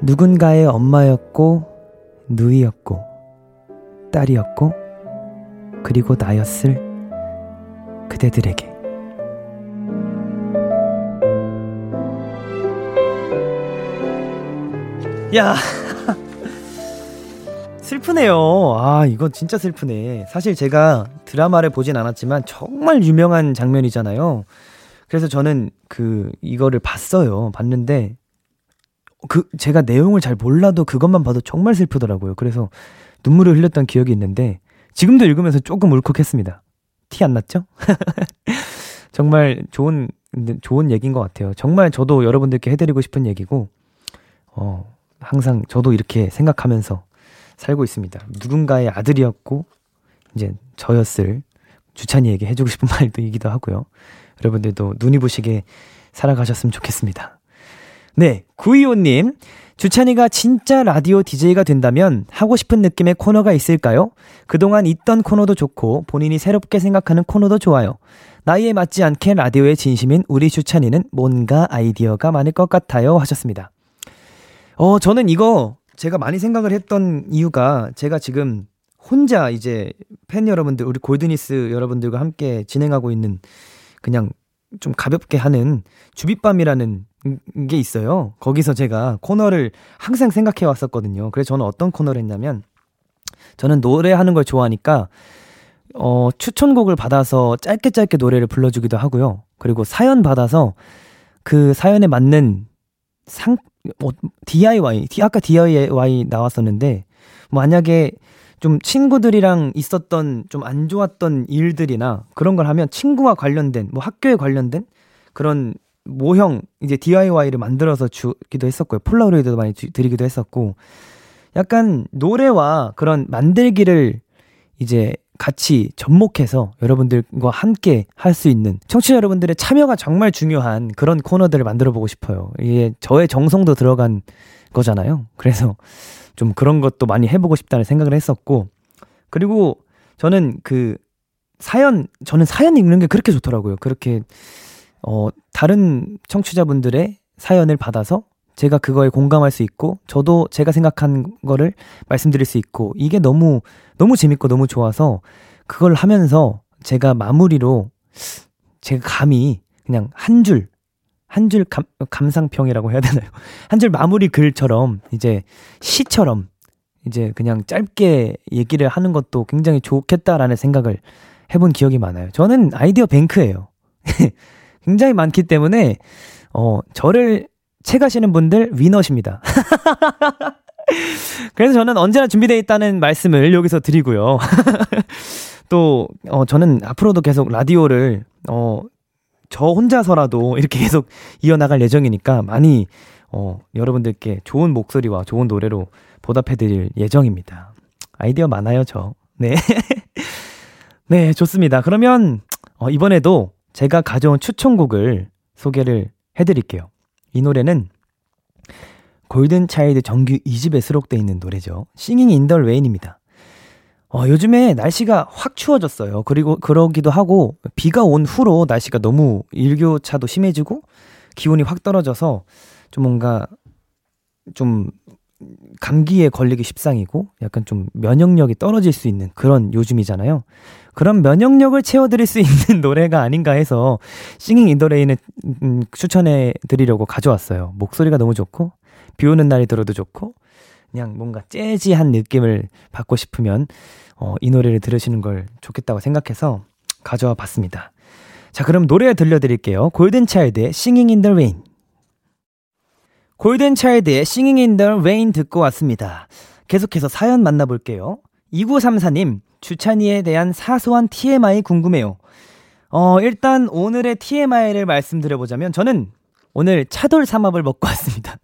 누군가의 엄마였고, 누이였고, 딸이었고, 그리고 나였을 그대들에게. 야! 슬프네요. 아, 이거 진짜 슬프네. 사실 제가 드라마를 보진 않았지만 정말 유명한 장면이잖아요. 그래서 저는 그, 이거를 봤어요. 봤는데 그 제가 내용을 잘 몰라도 그것만 봐도 정말 슬프더라고요. 그래서 눈물을 흘렸던 기억이 있는데 지금도 읽으면서 조금 울컥했습니다. 티 안 났죠? 정말 좋은 좋은 얘기인 것 같아요. 정말 저도 여러분들께 해드리고 싶은 얘기고 어 항상 저도 이렇게 생각하면서 살고 있습니다. 누군가의 아들이었고 이제 저였을 주찬이에게 해주고 싶은 말도이기도 하고요. 여러분들도 눈이 부시게 살아가셨으면 좋겠습니다. 네, 925님. 주찬이가 진짜 라디오 DJ가 된다면 하고 싶은 느낌의 코너가 있을까요? 그동안 있던 코너도 좋고 본인이 새롭게 생각하는 코너도 좋아요. 나이에 맞지 않게 라디오에 진심인 우리 주찬이는 뭔가 아이디어가 많을 것 같아요. 하셨습니다. 어, 저는 이거 제가 많이 생각을 했던 이유가 제가 지금 혼자 이제 팬 여러분들, 우리 골드니스 여러분들과 함께 진행하고 있는 그냥 좀 가볍게 하는 주빗밤이라는 게 있어요. 거기서 제가 코너를 항상 생각해 왔었거든요. 그래서 저는 어떤 코너를 했냐면 저는 노래하는 걸 좋아하니까 어, 추천곡을 받아서 짧게 짧게 노래를 불러주기도 하고요. 그리고 사연 받아서 그 사연에 맞는 상, 어, DIY, 아까 DIY 나왔었는데, 만약에 좀 친구들이랑 있었던 좀 안 좋았던 일들이나 그런 걸 하면 친구와 관련된, 뭐 학교에 관련된 그런 모형, 이제 DIY를 만들어서 주기도 했었고요. 폴라로이드도 많이 주, 드리기도 했었고, 약간 노래와 그런 만들기를 이제 같이 접목해서 여러분들과 함께 할 수 있는 청취자 여러분들의 참여가 정말 중요한 그런 코너들을 만들어 보고 싶어요. 이게 저의 정성도 들어간 거잖아요. 그래서 좀 그런 것도 많이 해보고 싶다는 생각을 했었고, 그리고 저는 그 사연, 저는 사연 읽는 게 그렇게 좋더라고요. 그렇게, 어, 다른 청취자분들의 사연을 받아서 제가 그거에 공감할 수 있고 저도 제가 생각한 거를 말씀드릴 수 있고 이게 너무 너무 재밌고 너무 좋아서 그걸 하면서 제가 마무리로 제가 감히 그냥 한 줄 한 줄 감상평이라고 해야 되나요? 한 줄 마무리 글처럼 이제 시처럼 이제 그냥 짧게 얘기를 하는 것도 굉장히 좋겠다라는 생각을 해본 기억이 많아요. 저는 아이디어 뱅크예요. 굉장히 많기 때문에 어 저를 책하시는 분들 위너십니다. 그래서 저는 언제나 준비되어 있다는 말씀을 여기서 드리고요. 또, 어, 저는 앞으로도 계속 라디오를, 어, 저 혼자서라도 이렇게 계속 이어나갈 예정이니까 많이, 어, 여러분들께 좋은 목소리와 좋은 노래로 보답해드릴 예정입니다. 아이디어 많아요, 저. 네. 네, 좋습니다. 그러면, 어, 이번에도 제가 가져온 추천곡을 소개를 해드릴게요. 이 노래는 Golden Child 정규 2집에 수록되어 있는 노래죠. Singing in the Rain입니다. 어, 요즘에 날씨가 확 추워졌어요. 그리고 그러기도 하고 비가 온 후로 날씨가 너무 일교차도 심해지고 기온이 확 떨어져서 좀 뭔가 좀 감기에 걸리기 십상이고 약간 좀 면역력이 떨어질 수 있는 그런 요즘이잖아요. 그런 면역력을 채워드릴 수 있는 노래가 아닌가 해서 싱잉 인더레인을 음, 추천해 드리려고 가져왔어요. 목소리가 너무 좋고 비 오는 날이 들어도 좋고 그냥 뭔가 재즈한 느낌을 받고 싶으면 어, 이 노래를 들으시는 걸 좋겠다고 생각해서 가져와 봤습니다. 자, 그럼 노래 들려드릴게요. 골든 차일드의 Singing in the Rain. 골든 차일드의 Singing in the Rain 듣고 왔습니다. 계속해서 사연 만나볼게요. 2934님, 주찬이에 대한 사소한 TMI 궁금해요. 어, 일단 오늘의 TMI를 말씀드려보자면 저는 오늘 차돌 삼합을 먹고 왔습니다.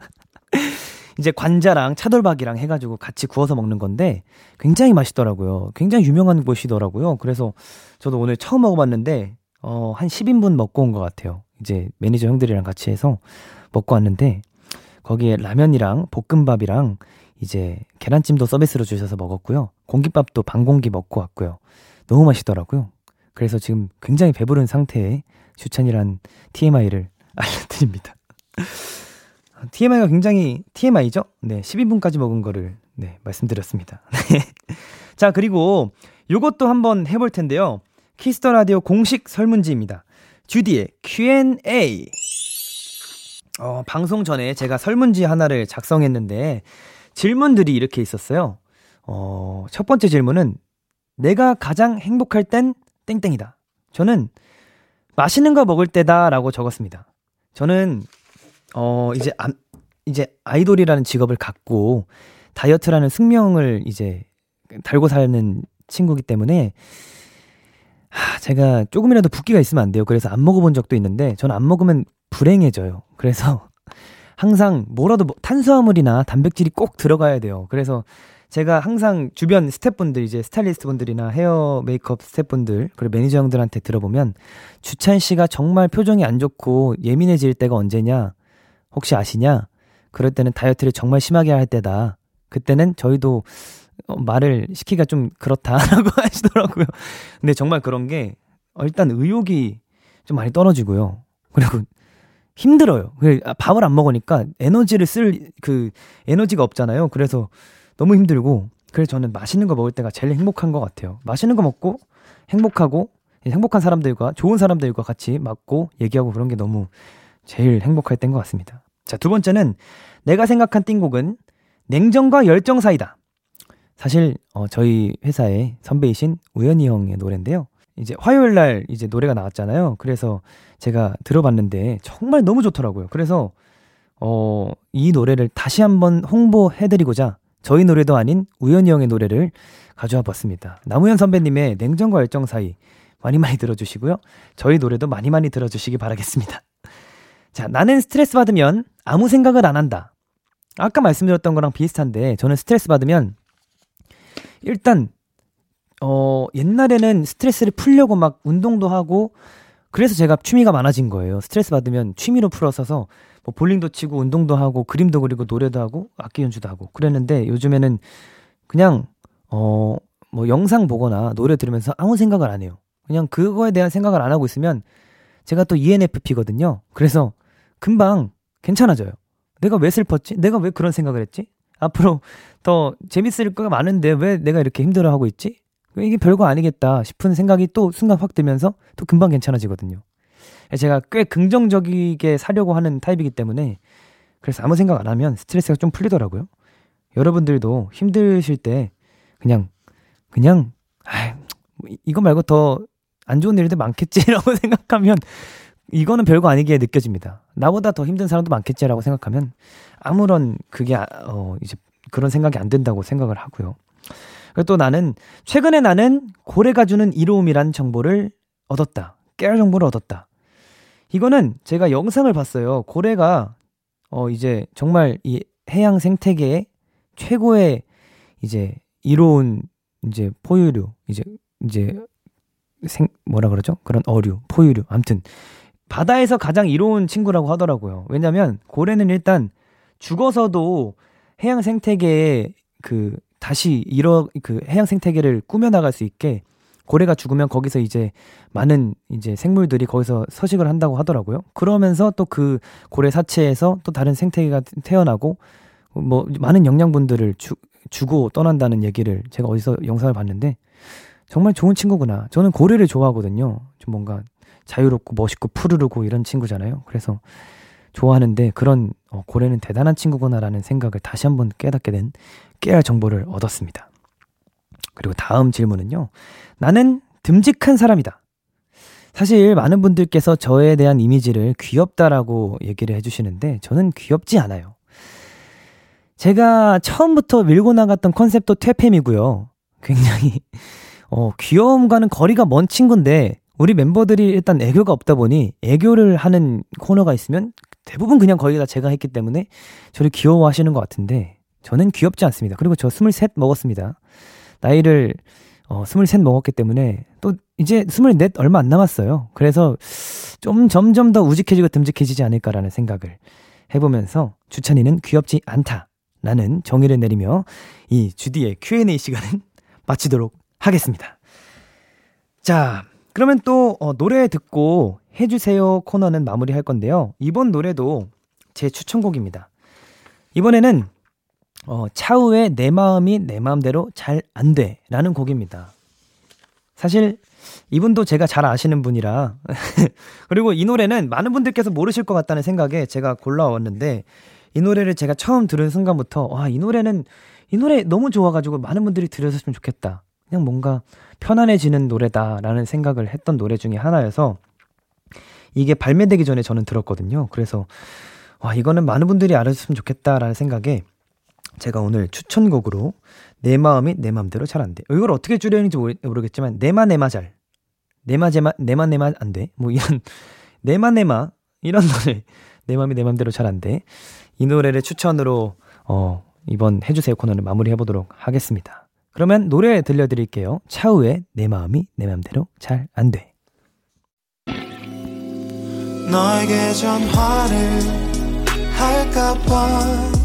이제 관자랑 차돌박이랑 해가지고 같이 구워서 먹는 건데 굉장히 맛있더라고요. 굉장히 유명한 곳이더라고요. 그래서 저도 오늘 처음 먹어봤는데 어, 한 10인분 먹고 온 것 같아요. 이제 매니저 형들이랑 같이 해서 먹고 왔는데 거기에 라면이랑 볶음밥이랑 이제 계란찜도 서비스로 주셔서 먹었고요. 공깃밥도 반 공기 먹고 왔고요. 너무 맛있더라고요. 그래서 지금 굉장히 배부른 상태에 주찬이란 TMI를 알려드립니다. TMI가 굉장히 TMI죠? 네, 12분까지 먹은 거를 네, 말씀드렸습니다. 자, 그리고 요것도 한번 해볼 텐데요. Kiss the Radio 공식 설문지입니다. 주디의 Q&A. 어, 방송 전에 제가 설문지 하나를 작성했는데 질문들이 이렇게 있었어요. 어, 첫 번째 질문은 내가 가장 행복할 땐 땡땡이다. 저는 맛있는 거 먹을 때다라고 적었습니다. 저는 어 이제 아, 이제 아이돌이라는 직업을 갖고 다이어트라는 숙명을 이제 달고 사는 친구기 때문에 하, 제가 조금이라도 붓기가 있으면 안 돼요. 그래서 안 먹어본 적도 있는데 저는 안 먹으면 불행해져요. 그래서 항상 뭐라도 뭐, 탄수화물이나 단백질이 꼭 들어가야 돼요. 그래서 제가 항상 주변 스태프분들 이제 스타일리스트 분들이나 헤어 메이크업 스태프분들 그리고 매니저 형들한테 들어보면 주찬 씨가 정말 표정이 안 좋고 예민해질 때가 언제냐? 혹시 아시냐? 그럴 때는 다이어트를 정말 심하게 할 때다. 그때는 저희도 어, 말을 시키기가 좀 그렇다라고 하시더라고요. 근데 정말 그런 게 일단 의욕이 좀 많이 떨어지고요. 그리고 힘들어요. 그 아, 밥을 안 먹으니까 에너지를 쓸 그 에너지가 없잖아요. 그래서 너무 힘들고 그래서 저는 맛있는 거 먹을 때가 제일 행복한 것 같아요. 맛있는 거 먹고 행복하고 행복한 사람들과 좋은 사람들과 같이 맞고 얘기하고 그런 게 너무 제일 행복할 때인 것 같습니다. 자, 두 번째는 내가 생각한 띵곡은 냉정과 열정 사이다. 사실 어, 저희 회사의 선배이신 우연히 형의 노래인데요. 이제 화요일 날 이제 노래가 나왔잖아요. 그래서 제가 들어봤는데 정말 너무 좋더라고요. 그래서 어, 이 노래를 다시 한번 홍보해드리고자 저희 노래도 아닌 우연히 형의 노래를 가져와 봤습니다. 나무현 선배님의 냉정과 열정 사이 많이 많이 들어주시고요. 저희 노래도 많이 많이 들어주시기 바라겠습니다. 자, 나는 스트레스 받으면 아무 생각을 안 한다. 아까 말씀드렸던 거랑 비슷한데 저는 스트레스 받으면 일단 어 옛날에는 스트레스를 풀려고 막 운동도 하고 그래서 제가 취미가 많아진 거예요. 스트레스 받으면 취미로 풀어서서 뭐 볼링도 치고 운동도 하고 그림도 그리고 노래도 하고 악기 연주도 하고 그랬는데 요즘에는 그냥 어 뭐 영상 보거나 노래 들으면서 아무 생각을 안 해요. 그냥 그거에 대한 생각을 안 하고 있으면 제가 또 ENFP거든요. 그래서 금방 괜찮아져요. 내가 왜 슬펐지? 내가 왜 그런 생각을 했지? 앞으로 더 재밌을 거가 많은데 왜 내가 이렇게 힘들어 하고 있지? 이게 별거 아니겠다 싶은 생각이 또 순간 확 들면서 또 금방 괜찮아지거든요. 제가 꽤 긍정적이게 사려고 하는 타입이기 때문에 그래서 아무 생각 안 하면 스트레스가 좀 풀리더라고요. 여러분들도 힘드실 때 그냥 그냥 아 이거 말고 더 안 좋은 일들 많겠지라고 생각하면 이거는 별거 아니게 느껴집니다. 나보다 더 힘든 사람도 많겠지라고 생각하면 아무런 그게 아, 어 이제 그런 생각이 안 된다고 생각을 하고요. 그리고 또 나는 최근에 나는 고래가 주는 이로움이란 정보를 얻었다. 깨알 정보를 얻었다. 이거는 제가 영상을 봤어요. 고래가 어 이제 정말 이 해양 생태계의 최고의 이제 이로운 이제 포유류 이제 이제 생 뭐라 그러죠? 그런 어류, 포유류. 아무튼 바다에서 가장 이로운 친구라고 하더라고요. 왜냐면 고래는 일단 죽어서도 해양 생태계에 그 다시 이러 그 해양 생태계를 꾸며 나갈 수 있게 고래가 죽으면 거기서 이제 많은 이제 생물들이 거기서 서식을 한다고 하더라고요. 그러면서 또 그 고래 사체에서 또 다른 생태계가 태어나고 뭐 많은 영양분들을 주, 주고 떠난다는 얘기를 제가 어디서 영상을 봤는데 정말 좋은 친구구나. 저는 고래를 좋아하거든요. 좀 뭔가 자유롭고 멋있고 푸르르고 이런 친구잖아요. 그래서 좋아하는데 그런 어, 고래는 대단한 친구구나라는 생각을 다시 한번 깨닫게 된 깨알 정보를 얻었습니다. 그리고 다음 질문은요. 나는 듬직한 사람이다. 사실 많은 분들께서 저에 대한 이미지를 귀엽다라고 얘기를 해주시는데 저는 귀엽지 않아요. 제가 처음부터 밀고 나갔던 컨셉도 퇴팸이고요. 굉장히 어, 귀여움과는 거리가 먼 친구인데 우리 멤버들이 일단 애교가 없다 보니 애교를 하는 코너가 있으면 대부분 그냥 거의 다 제가 했기 때문에 저를 귀여워하시는 것 같은데 저는 귀엽지 않습니다. 그리고 저 23 먹었습니다. 나이를 어, 23 먹었기 때문에 또 이제 24 얼마 안 남았어요. 그래서 좀 점점 더 우직해지고 듬직해지지 않을까라는 생각을 해보면서 주찬이는 귀엽지 않다. 라는 정의를 내리며 이 주디의 Q&A 시간은 마치도록 하겠습니다. 자, 그러면 또 어, 노래 듣고 해주세요 코너는 마무리할 건데요. 이번 노래도 제 추천곡입니다. 이번에는 어, 차우의 내 마음이 내 마음대로 잘 안 돼. 라는 곡입니다. 사실 이분도 제가 잘 아시는 분이라 그리고 이 노래는 많은 분들께서 모르실 것 같다는 생각에 제가 골라왔는데 이 노래를 제가 처음 들은 순간부터 와, 이 노래는 이 노래 너무 좋아가지고 많은 분들이 들으셨으면 좋겠다. 그냥 뭔가 편안해지는 노래다라는 생각을 했던 노래 중에 하나여서 이게 발매되기 전에 저는 들었거든요. 그래서 와, 이거는 많은 분들이 알아줬으면 좋겠다라는 생각에 제가 오늘 추천곡으로 내 마음이 내 마음대로 잘 안 돼. 이걸 어떻게 줄여야 하는지 모르겠지만 내마 내마 잘. 내마 제마 내마 내마 안 돼. 뭐 이런 내마 내마 이런 노래 내 마음이 내 마음대로 잘 안 돼. 이 노래를 추천으로 어 이번 해주세요 코너를 마무리해 보도록 하겠습니다. 그러면 노래 들려드릴게요. 차우의 내 마음이 내 맘대로 잘 안 돼. 너에게 전화를 할까봐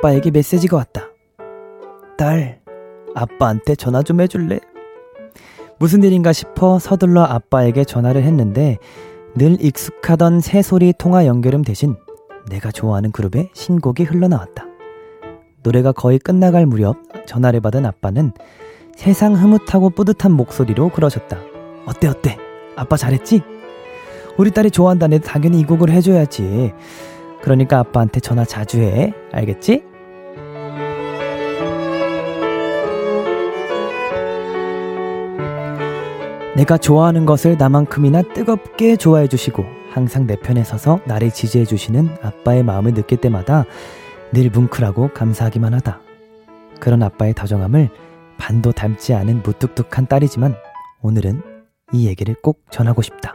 아빠에게 메시지가 왔다. 딸, 아빠한테 전화 좀 해줄래? 무슨 일인가 싶어 서둘러 아빠에게 전화를 했는데 늘 익숙하던 새소리 통화 연결음 대신 내가 좋아하는 그룹의 신곡이 흘러나왔다. 노래가 거의 끝나갈 무렵 전화를 받은 아빠는 세상 흐뭇하고 뿌듯한 목소리로 그러셨다. 어때 어때? 아빠 잘했지? 우리 딸이 좋아한다네 당연히 이 곡을 해줘야지. 그러니까 아빠한테 전화 자주 해. 알겠지? 내가 좋아하는 것을 나만큼이나 뜨겁게 좋아해 주시고 항상 내 편에 서서 나를 지지해 주시는 아빠의 마음을 느낄 때마다 늘 뭉클하고 감사하기만 하다. 그런 아빠의 다정함을 반도 닮지 않은 무뚝뚝한 딸이지만 오늘은 이 얘기를 꼭 전하고 싶다.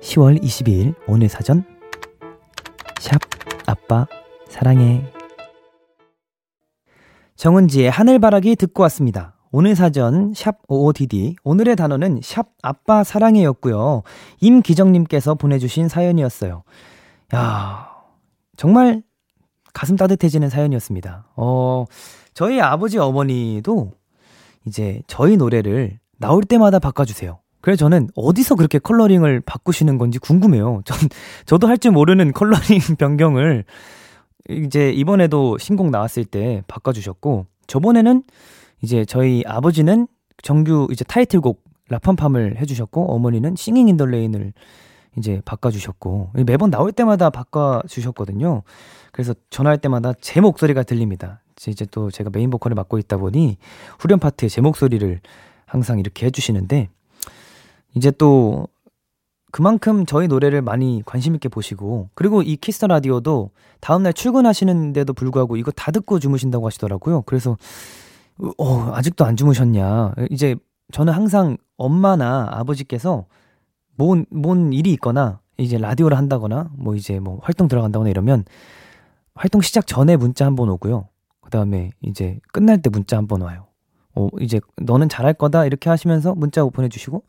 10월 22일 오늘 사전 샵 아빠 사랑해 정은지의 하늘바라기 듣고 왔습니다. 오늘 사전 샵 OODD 오늘의 단어는 샵 아빠 사랑해였고요. 임기정님께서 보내주신 사연이었어요. 야 정말 가슴 따뜻해지는 사연이었습니다. 어 저희 아버지 어머니도 이제 저희 노래를 나올 때마다 바꿔주세요. 그래서 저는 어디서 그렇게 컬러링을 바꾸시는 건지 궁금해요. 전, 저도 할 줄 모르는 컬러링 변경을 이제 이번에도 신곡 나왔을 때 바꿔주셨고, 저번에는 이제 저희 아버지는 정규 이제 타이틀곡 Ra Pam Pam을 해주셨고, 어머니는 Singing in the Rain을 이제 바꿔주셨고, 매번 나올 때마다 바꿔주셨거든요. 그래서 전화할 때마다 제 목소리가 들립니다. 이제 또 제가 메인 보컬을 맡고 있다 보니 후렴 파트에 제 목소리를 항상 이렇게 해주시는데, 이제 또 그만큼 저희 노래를 많이 관심 있게 보시고 그리고 이 키스 더 라디오도 다음날 출근하시는데도 불구하고 이거 다 듣고 주무신다고 하시더라고요. 그래서 어 아직도 안 주무셨냐? 이제 저는 항상 엄마나 아버지께서 뭔, 뭔 일이 있거나 이제 라디오를 한다거나 뭐 이제 뭐 활동 들어간다거나 이러면 활동 시작 전에 문자 한 번 오고요. 그 다음에 이제 끝날 때 문자 한 번 와요. 어, 이제 너는 잘할 거다 이렇게 하시면서 문자 보내주시고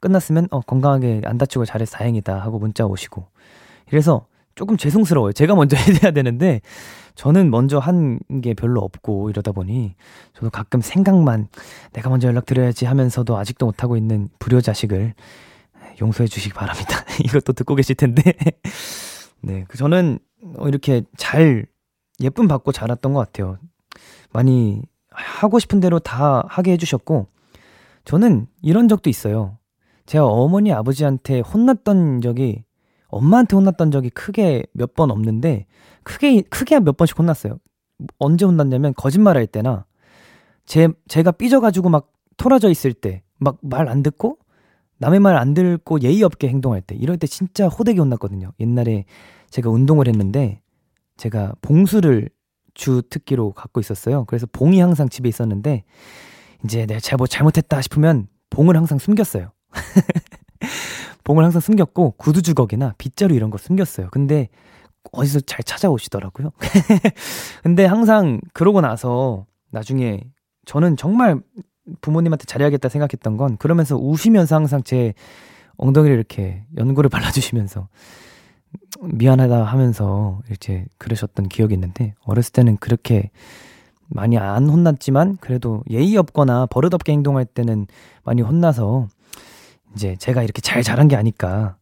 끝났으면 어, 건강하게 안 다치고 잘해서 다행이다 하고 문자 오시고 이래서 조금 죄송스러워요. 제가 먼저 해야 되는데 저는 먼저 한 게 별로 없고 이러다 보니 저도 가끔 생각만 내가 먼저 연락 드려야지 하면서도 아직도 못하고 있는 불효 자식을 용서해 주시기 바랍니다. 이것도 듣고 계실 텐데. 네, 그 저는 이렇게 잘 예쁨 받고 자랐던 것 같아요. 많이 하고 싶은 대로 다 하게 해주셨고, 저는 이런 적도 있어요. 제가 어머니 아버지한테 혼났던 적이 엄마한테 혼났던 적이 크게 몇 번 없는데 크게 크게 몇 번씩 혼났어요. 언제 혼났냐면 거짓말 할 때나 제 제가 삐져가지고 막 토라져 있을 때 막 말 안 듣고 남의 말 안 듣고 예의 없게 행동할 때 이럴 때 진짜 호되게 혼났거든요. 옛날에 제가 운동을 했는데 제가 봉수를 주 특기로 갖고 있었어요. 그래서 봉이 항상 집에 있었는데 이제 내가 잘못 잘못했다 싶으면 봉을 항상 숨겼어요. 봉을 항상 숨겼고 구두 주걱이나 빗자루 이런 거 숨겼어요. 근데 어디서 잘 찾아오시더라고요. 근데 항상 그러고 나서 나중에 저는 정말 부모님한테 잘해야겠다 생각했던 건 그러면서 우시면서 항상 제 엉덩이를 이렇게 연고를 발라주시면서 미안하다 하면서 이렇게 그러셨던 기억이 있는데 어렸을 때는 그렇게 많이 안 혼났지만 그래도 예의 없거나 버릇없게 행동할 때는 많이 혼나서 이제 제가 이렇게 잘 자란 게 아닐까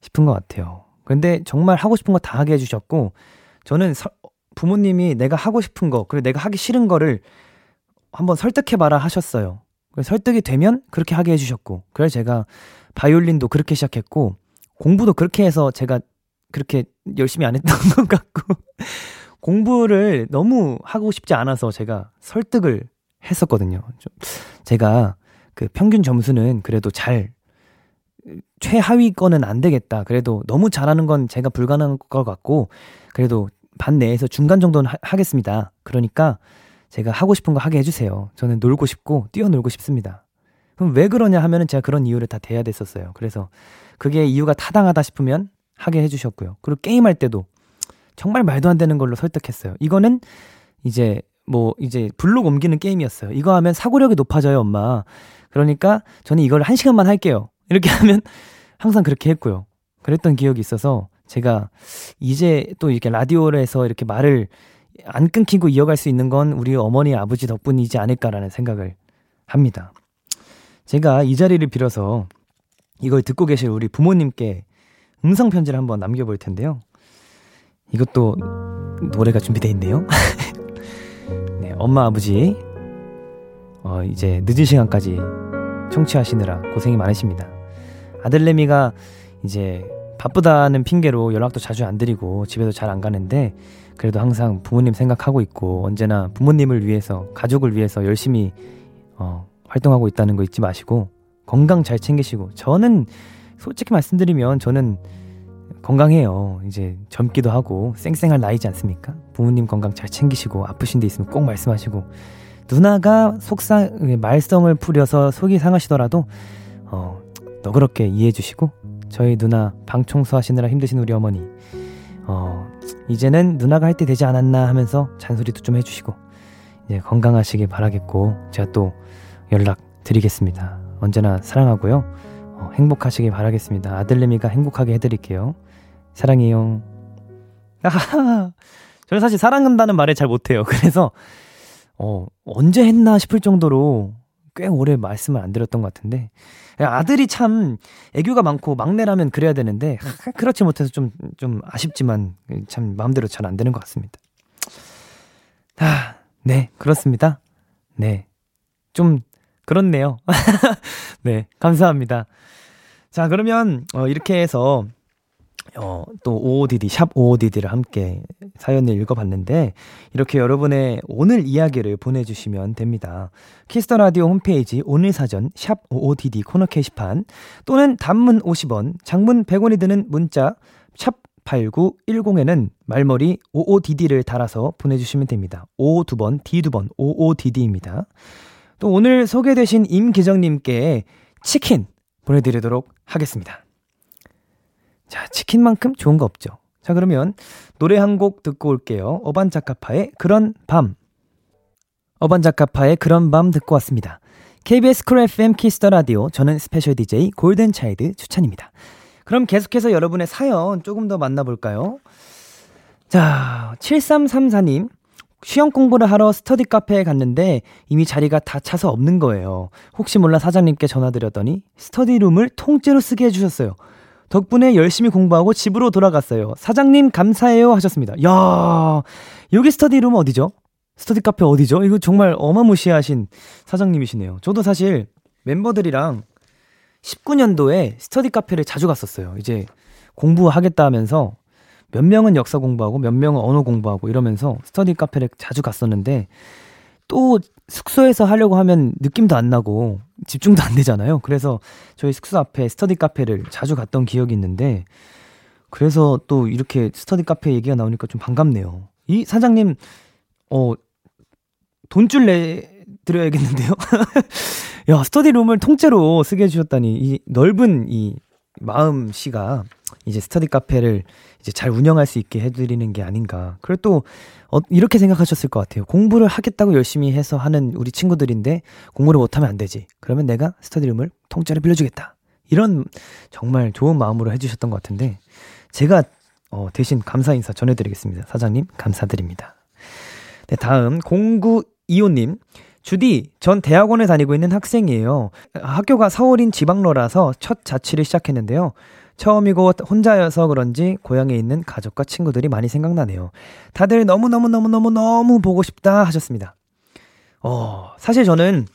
싶은 것 같아요. 근데 정말 하고 싶은 거 다 하게 해주셨고, 저는 서, 부모님이 내가 하고 싶은 거, 그리고 내가 하기 싫은 거를 한번 설득해봐라 하셨어요. 설득이 되면 그렇게 하게 해주셨고, 그래서 제가 바이올린도 그렇게 시작했고, 공부도 그렇게 해서 제가 그렇게 열심히 안 했던 것 같고, 공부를 너무 하고 싶지 않아서 제가 설득을 했었거든요. 제가 그 평균 점수는 그래도 잘 최하위 거는 안 되겠다. 그래도 너무 잘하는 건 제가 불가능한 것 같고, 그래도 반 내에서 중간 정도는 하, 겠습니다 그러니까 제가 하고 싶은 거 하게 해주세요. 저는 놀고 싶고, 뛰어놀고 싶습니다. 그럼 왜 그러냐 하면은 제가 그런 이유를 다 대야 됐었어요. 그래서 그게 이유가 타당하다 싶으면 하게 해주셨고요. 그리고 게임할 때도 정말 말도 안 되는 걸로 설득했어요. 이거는 이제 뭐 이제 블록 옮기는 게임이었어요. 이거 하면 사고력이 높아져요, 엄마. 그러니까 저는 이걸 한 시간만 할게요. 이렇게 하면 항상 그렇게 했고요. 그랬던 기억이 있어서 제가 이제 또 이렇게 라디오에서 이렇게 말을 안 끊기고 이어갈 수 있는 건 우리 어머니 아버지 덕분이지 않을까라는 생각을 합니다. 제가 이 자리를 빌어서 이걸 듣고 계실 우리 부모님께 음성 편지를 한번 남겨볼 텐데요. 이것도 노래가 준비되어 있네요. 네, 엄마 아버지 어, 이제 늦은 시간까지 청취하시느라 고생이 많으십니다. 아들내미가 이제 바쁘다는 핑계로 연락도 자주 안 드리고 집에도 잘 안 가는데 그래도 항상 부모님 생각하고 있고 언제나 부모님을 위해서 가족을 위해서 열심히 어, 활동하고 있다는 거 잊지 마시고 건강 잘 챙기시고 저는 솔직히 말씀드리면 저는 건강해요. 이제 젊기도 하고 쌩쌩할 나이지 않습니까? 부모님 건강 잘 챙기시고 아프신 데 있으면 꼭 말씀하시고 누나가 속상 말썽을 풀려서 속이 상하시더라도 어 너그럽게 이해해 주시고 저희 누나 방 청소하시느라 힘드신 우리 어머니 어 이제는 누나가 할 때 되지 않았나 하면서 잔소리도 좀 해주시고 이제 건강하시길 바라겠고 제가 또 연락 드리겠습니다. 언제나 사랑하고요. 어, 행복하시길 바라겠습니다. 아들내미가 행복하게 해드릴게요. 사랑해요. 아하, 저는 사실 사랑한다는 말을 잘 못해요. 그래서 어, 언제 했나 싶을 정도로 꽤 오래 말씀을 안 드렸던 것 같은데 아들이 참 애교가 많고 막내라면 그래야 되는데 그렇지 못해서 좀좀 아쉽지만 참 마음대로 잘 안 되는 것 같습니다. 아, 네 그렇습니다. 네, 좀 그렇네요. 네, 감사합니다. 자 그러면 어, 이렇게 해서 어, 또 OODD, 샵 OODD를 함께 사연을 읽어봤는데, 이렇게 여러분의 오늘 이야기를 보내주시면 됩니다. 키스 더 라디오 홈페이지 오늘 사전, 샵 OODD 코너 게시판, 또는 단문 50원, 장문 100원이 드는 문자, 샵 8910에는 말머리 OODD를 달아서 보내주시면 됩니다. O 두 번, D 두 번, OODD입니다. 또 오늘 소개되신 임기정님께 치킨 보내드리도록 하겠습니다. 자, 치킨만큼 좋은 거 없죠. 자, 그러면 노래 한 곡 듣고 올게요. 어반자카파의 그런 밤. 어반자카파의 그런 밤 듣고 왔습니다. KBS 쿨 FM 키스 더 라디오. 저는 스페셜 DJ 골든차일드 주찬입니다. 그럼 계속해서 여러분의 사연 조금 더 만나볼까요? 자, 7334님. 시험 공부를 하러 스터디 카페에 갔는데 이미 자리가 다 차서 없는 거예요. 혹시 몰라 사장님께 전화드렸더니 스터디룸을 통째로 쓰게 해주셨어요. 덕분에 열심히 공부하고 집으로 돌아갔어요. 사장님 감사해요 하셨습니다. 야 여기 스터디룸 어디죠? 스터디 카페 어디죠? 이거 정말 어마무시하신 사장님이시네요. 저도 사실 멤버들이랑 19년도에 스터디 카페를 자주 갔었어요. 이제 공부하겠다 하면서 몇 명은 역사 공부하고 몇 명은 언어 공부하고 이러면서 스터디 카페를 자주 갔었는데 또 숙소에서 하려고 하면 느낌도 안 나고 집중도 안 되잖아요. 그래서 저희 숙소 앞에 스터디 카페를 자주 갔던 기억이 있는데 그래서 또 이렇게 스터디 카페 얘기가 나오니까 좀 반갑네요. 이 사장님 어 돈줄 내 드려야겠는데요. 야, 스터디 룸을 통째로 쓰게 해 주셨다니 이 넓은 이 마음 씨가 이제 스터디 카페를 이제 잘 운영할 수 있게 해드리는 게 아닌가. 그리고 또, 어, 이렇게 생각하셨을 것 같아요. 공부를 하겠다고 열심히 해서 하는 우리 친구들인데 공부를 못하면 안 되지. 그러면 내가 스터디룸을 통째로 빌려주겠다. 이런 정말 좋은 마음으로 해주셨던 것 같은데 제가 어, 대신 감사 인사 전해드리겠습니다. 사장님, 감사드립니다. 네, 다음, 0925님. 주디, 전 대학원에 다니고 있는 학생이에요. 학교가 서울인 지방로라서 첫 자취를 시작했는데요. 처음이고 혼자여서 그런지 고향에 있는 가족과 친구들이 많이 생각나네요. 다들 너무너무너무너무너무 보고 싶다 하셨습니다. 어, 사실 저는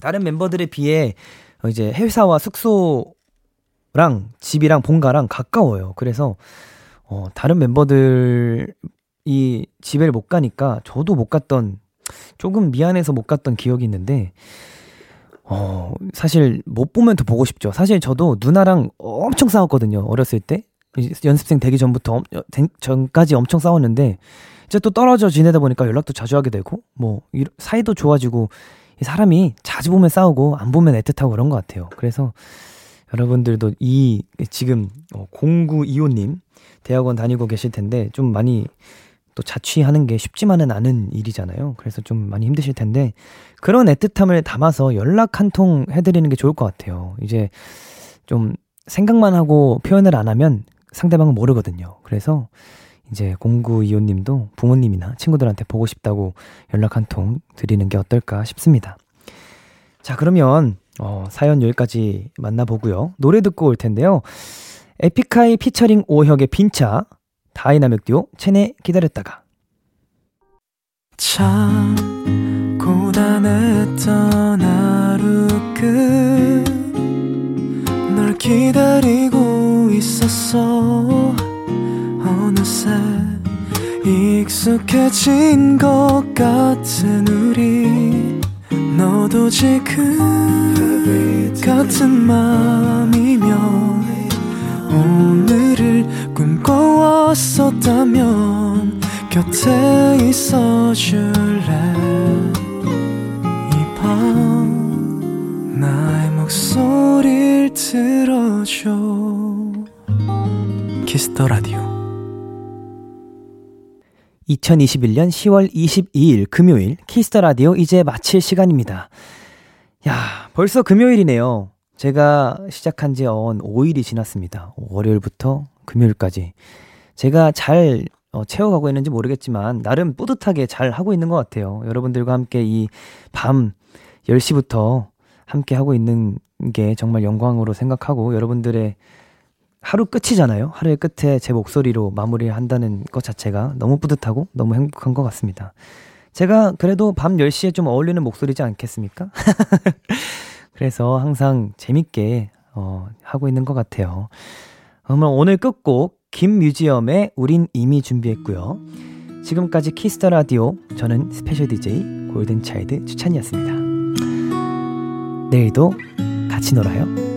다른 멤버들에 비해 이제 회사와 숙소랑 집이랑 본가랑 가까워요. 그래서 어, 다른 멤버들이 집에 못 가니까 저도 못 갔던 조금 미안해서 못 갔던 기억이 있는데 어, 사실 못 보면 더 보고 싶죠. 사실 저도 누나랑 엄청 싸웠거든요. 어렸을 때. 연습생 되기 전부터, 전까지 엄청 싸웠는데, 이제 또 떨어져 지내다 보니까 연락도 자주 하게 되고, 뭐, 사이도 좋아지고, 사람이 자주 보면 싸우고, 안 보면 애틋하고 그런 것 같아요. 그래서 여러분들도 이, 지금, 0925님, 어, 대학원 다니고 계실 텐데, 좀 많이 또 자취하는 게 쉽지만은 않은 일이잖아요. 그래서 좀 많이 힘드실 텐데 그런 애틋함을 담아서 연락 한 통 해드리는 게 좋을 것 같아요. 이제 좀 생각만 하고 표현을 안 하면 상대방은 모르거든요. 그래서 이제 공구 이호님도 부모님이나 친구들한테 보고 싶다고 연락 한 통 드리는 게 어떨까 싶습니다. 자, 그러면 어, 사연 여기까지 만나보고요. 노래 듣고 올 텐데요. 에픽하이 피처링 오혁의 빈차, 다이나믹 듀오, 첸의 기다렸다 가. 참, 고단했던 하루 끝널 기다리고 있었어. 어느새 익숙해진 것 같은 우리. 너도 지금 같은 맘이면 오늘 을 꿈꿔왔었다면 곁에 있어 줄래 이 밤 나의 목소리를 들어줘 키스 더 라디오 2021년 10월 22일 금요일 키스 더 라디오 이제 마칠 시간입니다. 야, 벌써 금요일이네요. 제가 시작한 지 어언 5일이 지났습니다. 월요일부터 금요일까지. 제가 잘 어, 채워가고 있는지 모르겠지만, 나름 뿌듯하게 잘 하고 있는 것 같아요. 여러분들과 함께 이 밤 10시부터 함께 하고 있는 게 정말 영광으로 생각하고, 여러분들의 하루 끝이잖아요. 하루의 끝에 제 목소리로 마무리를 한다는 것 자체가 너무 뿌듯하고 너무 행복한 것 같습니다. 제가 그래도 밤 10시에 좀 어울리는 목소리지 않겠습니까? 그래서 항상 재밌게 어, 하고 있는 것 같아요. 그러면 오늘 끝곡 김뮤지엄의 우린 이미 준비했고요. 지금까지 키스터 라디오 저는 스페셜 DJ 골든차일드 추찬이었습니다. 내일도 같이 놀아요.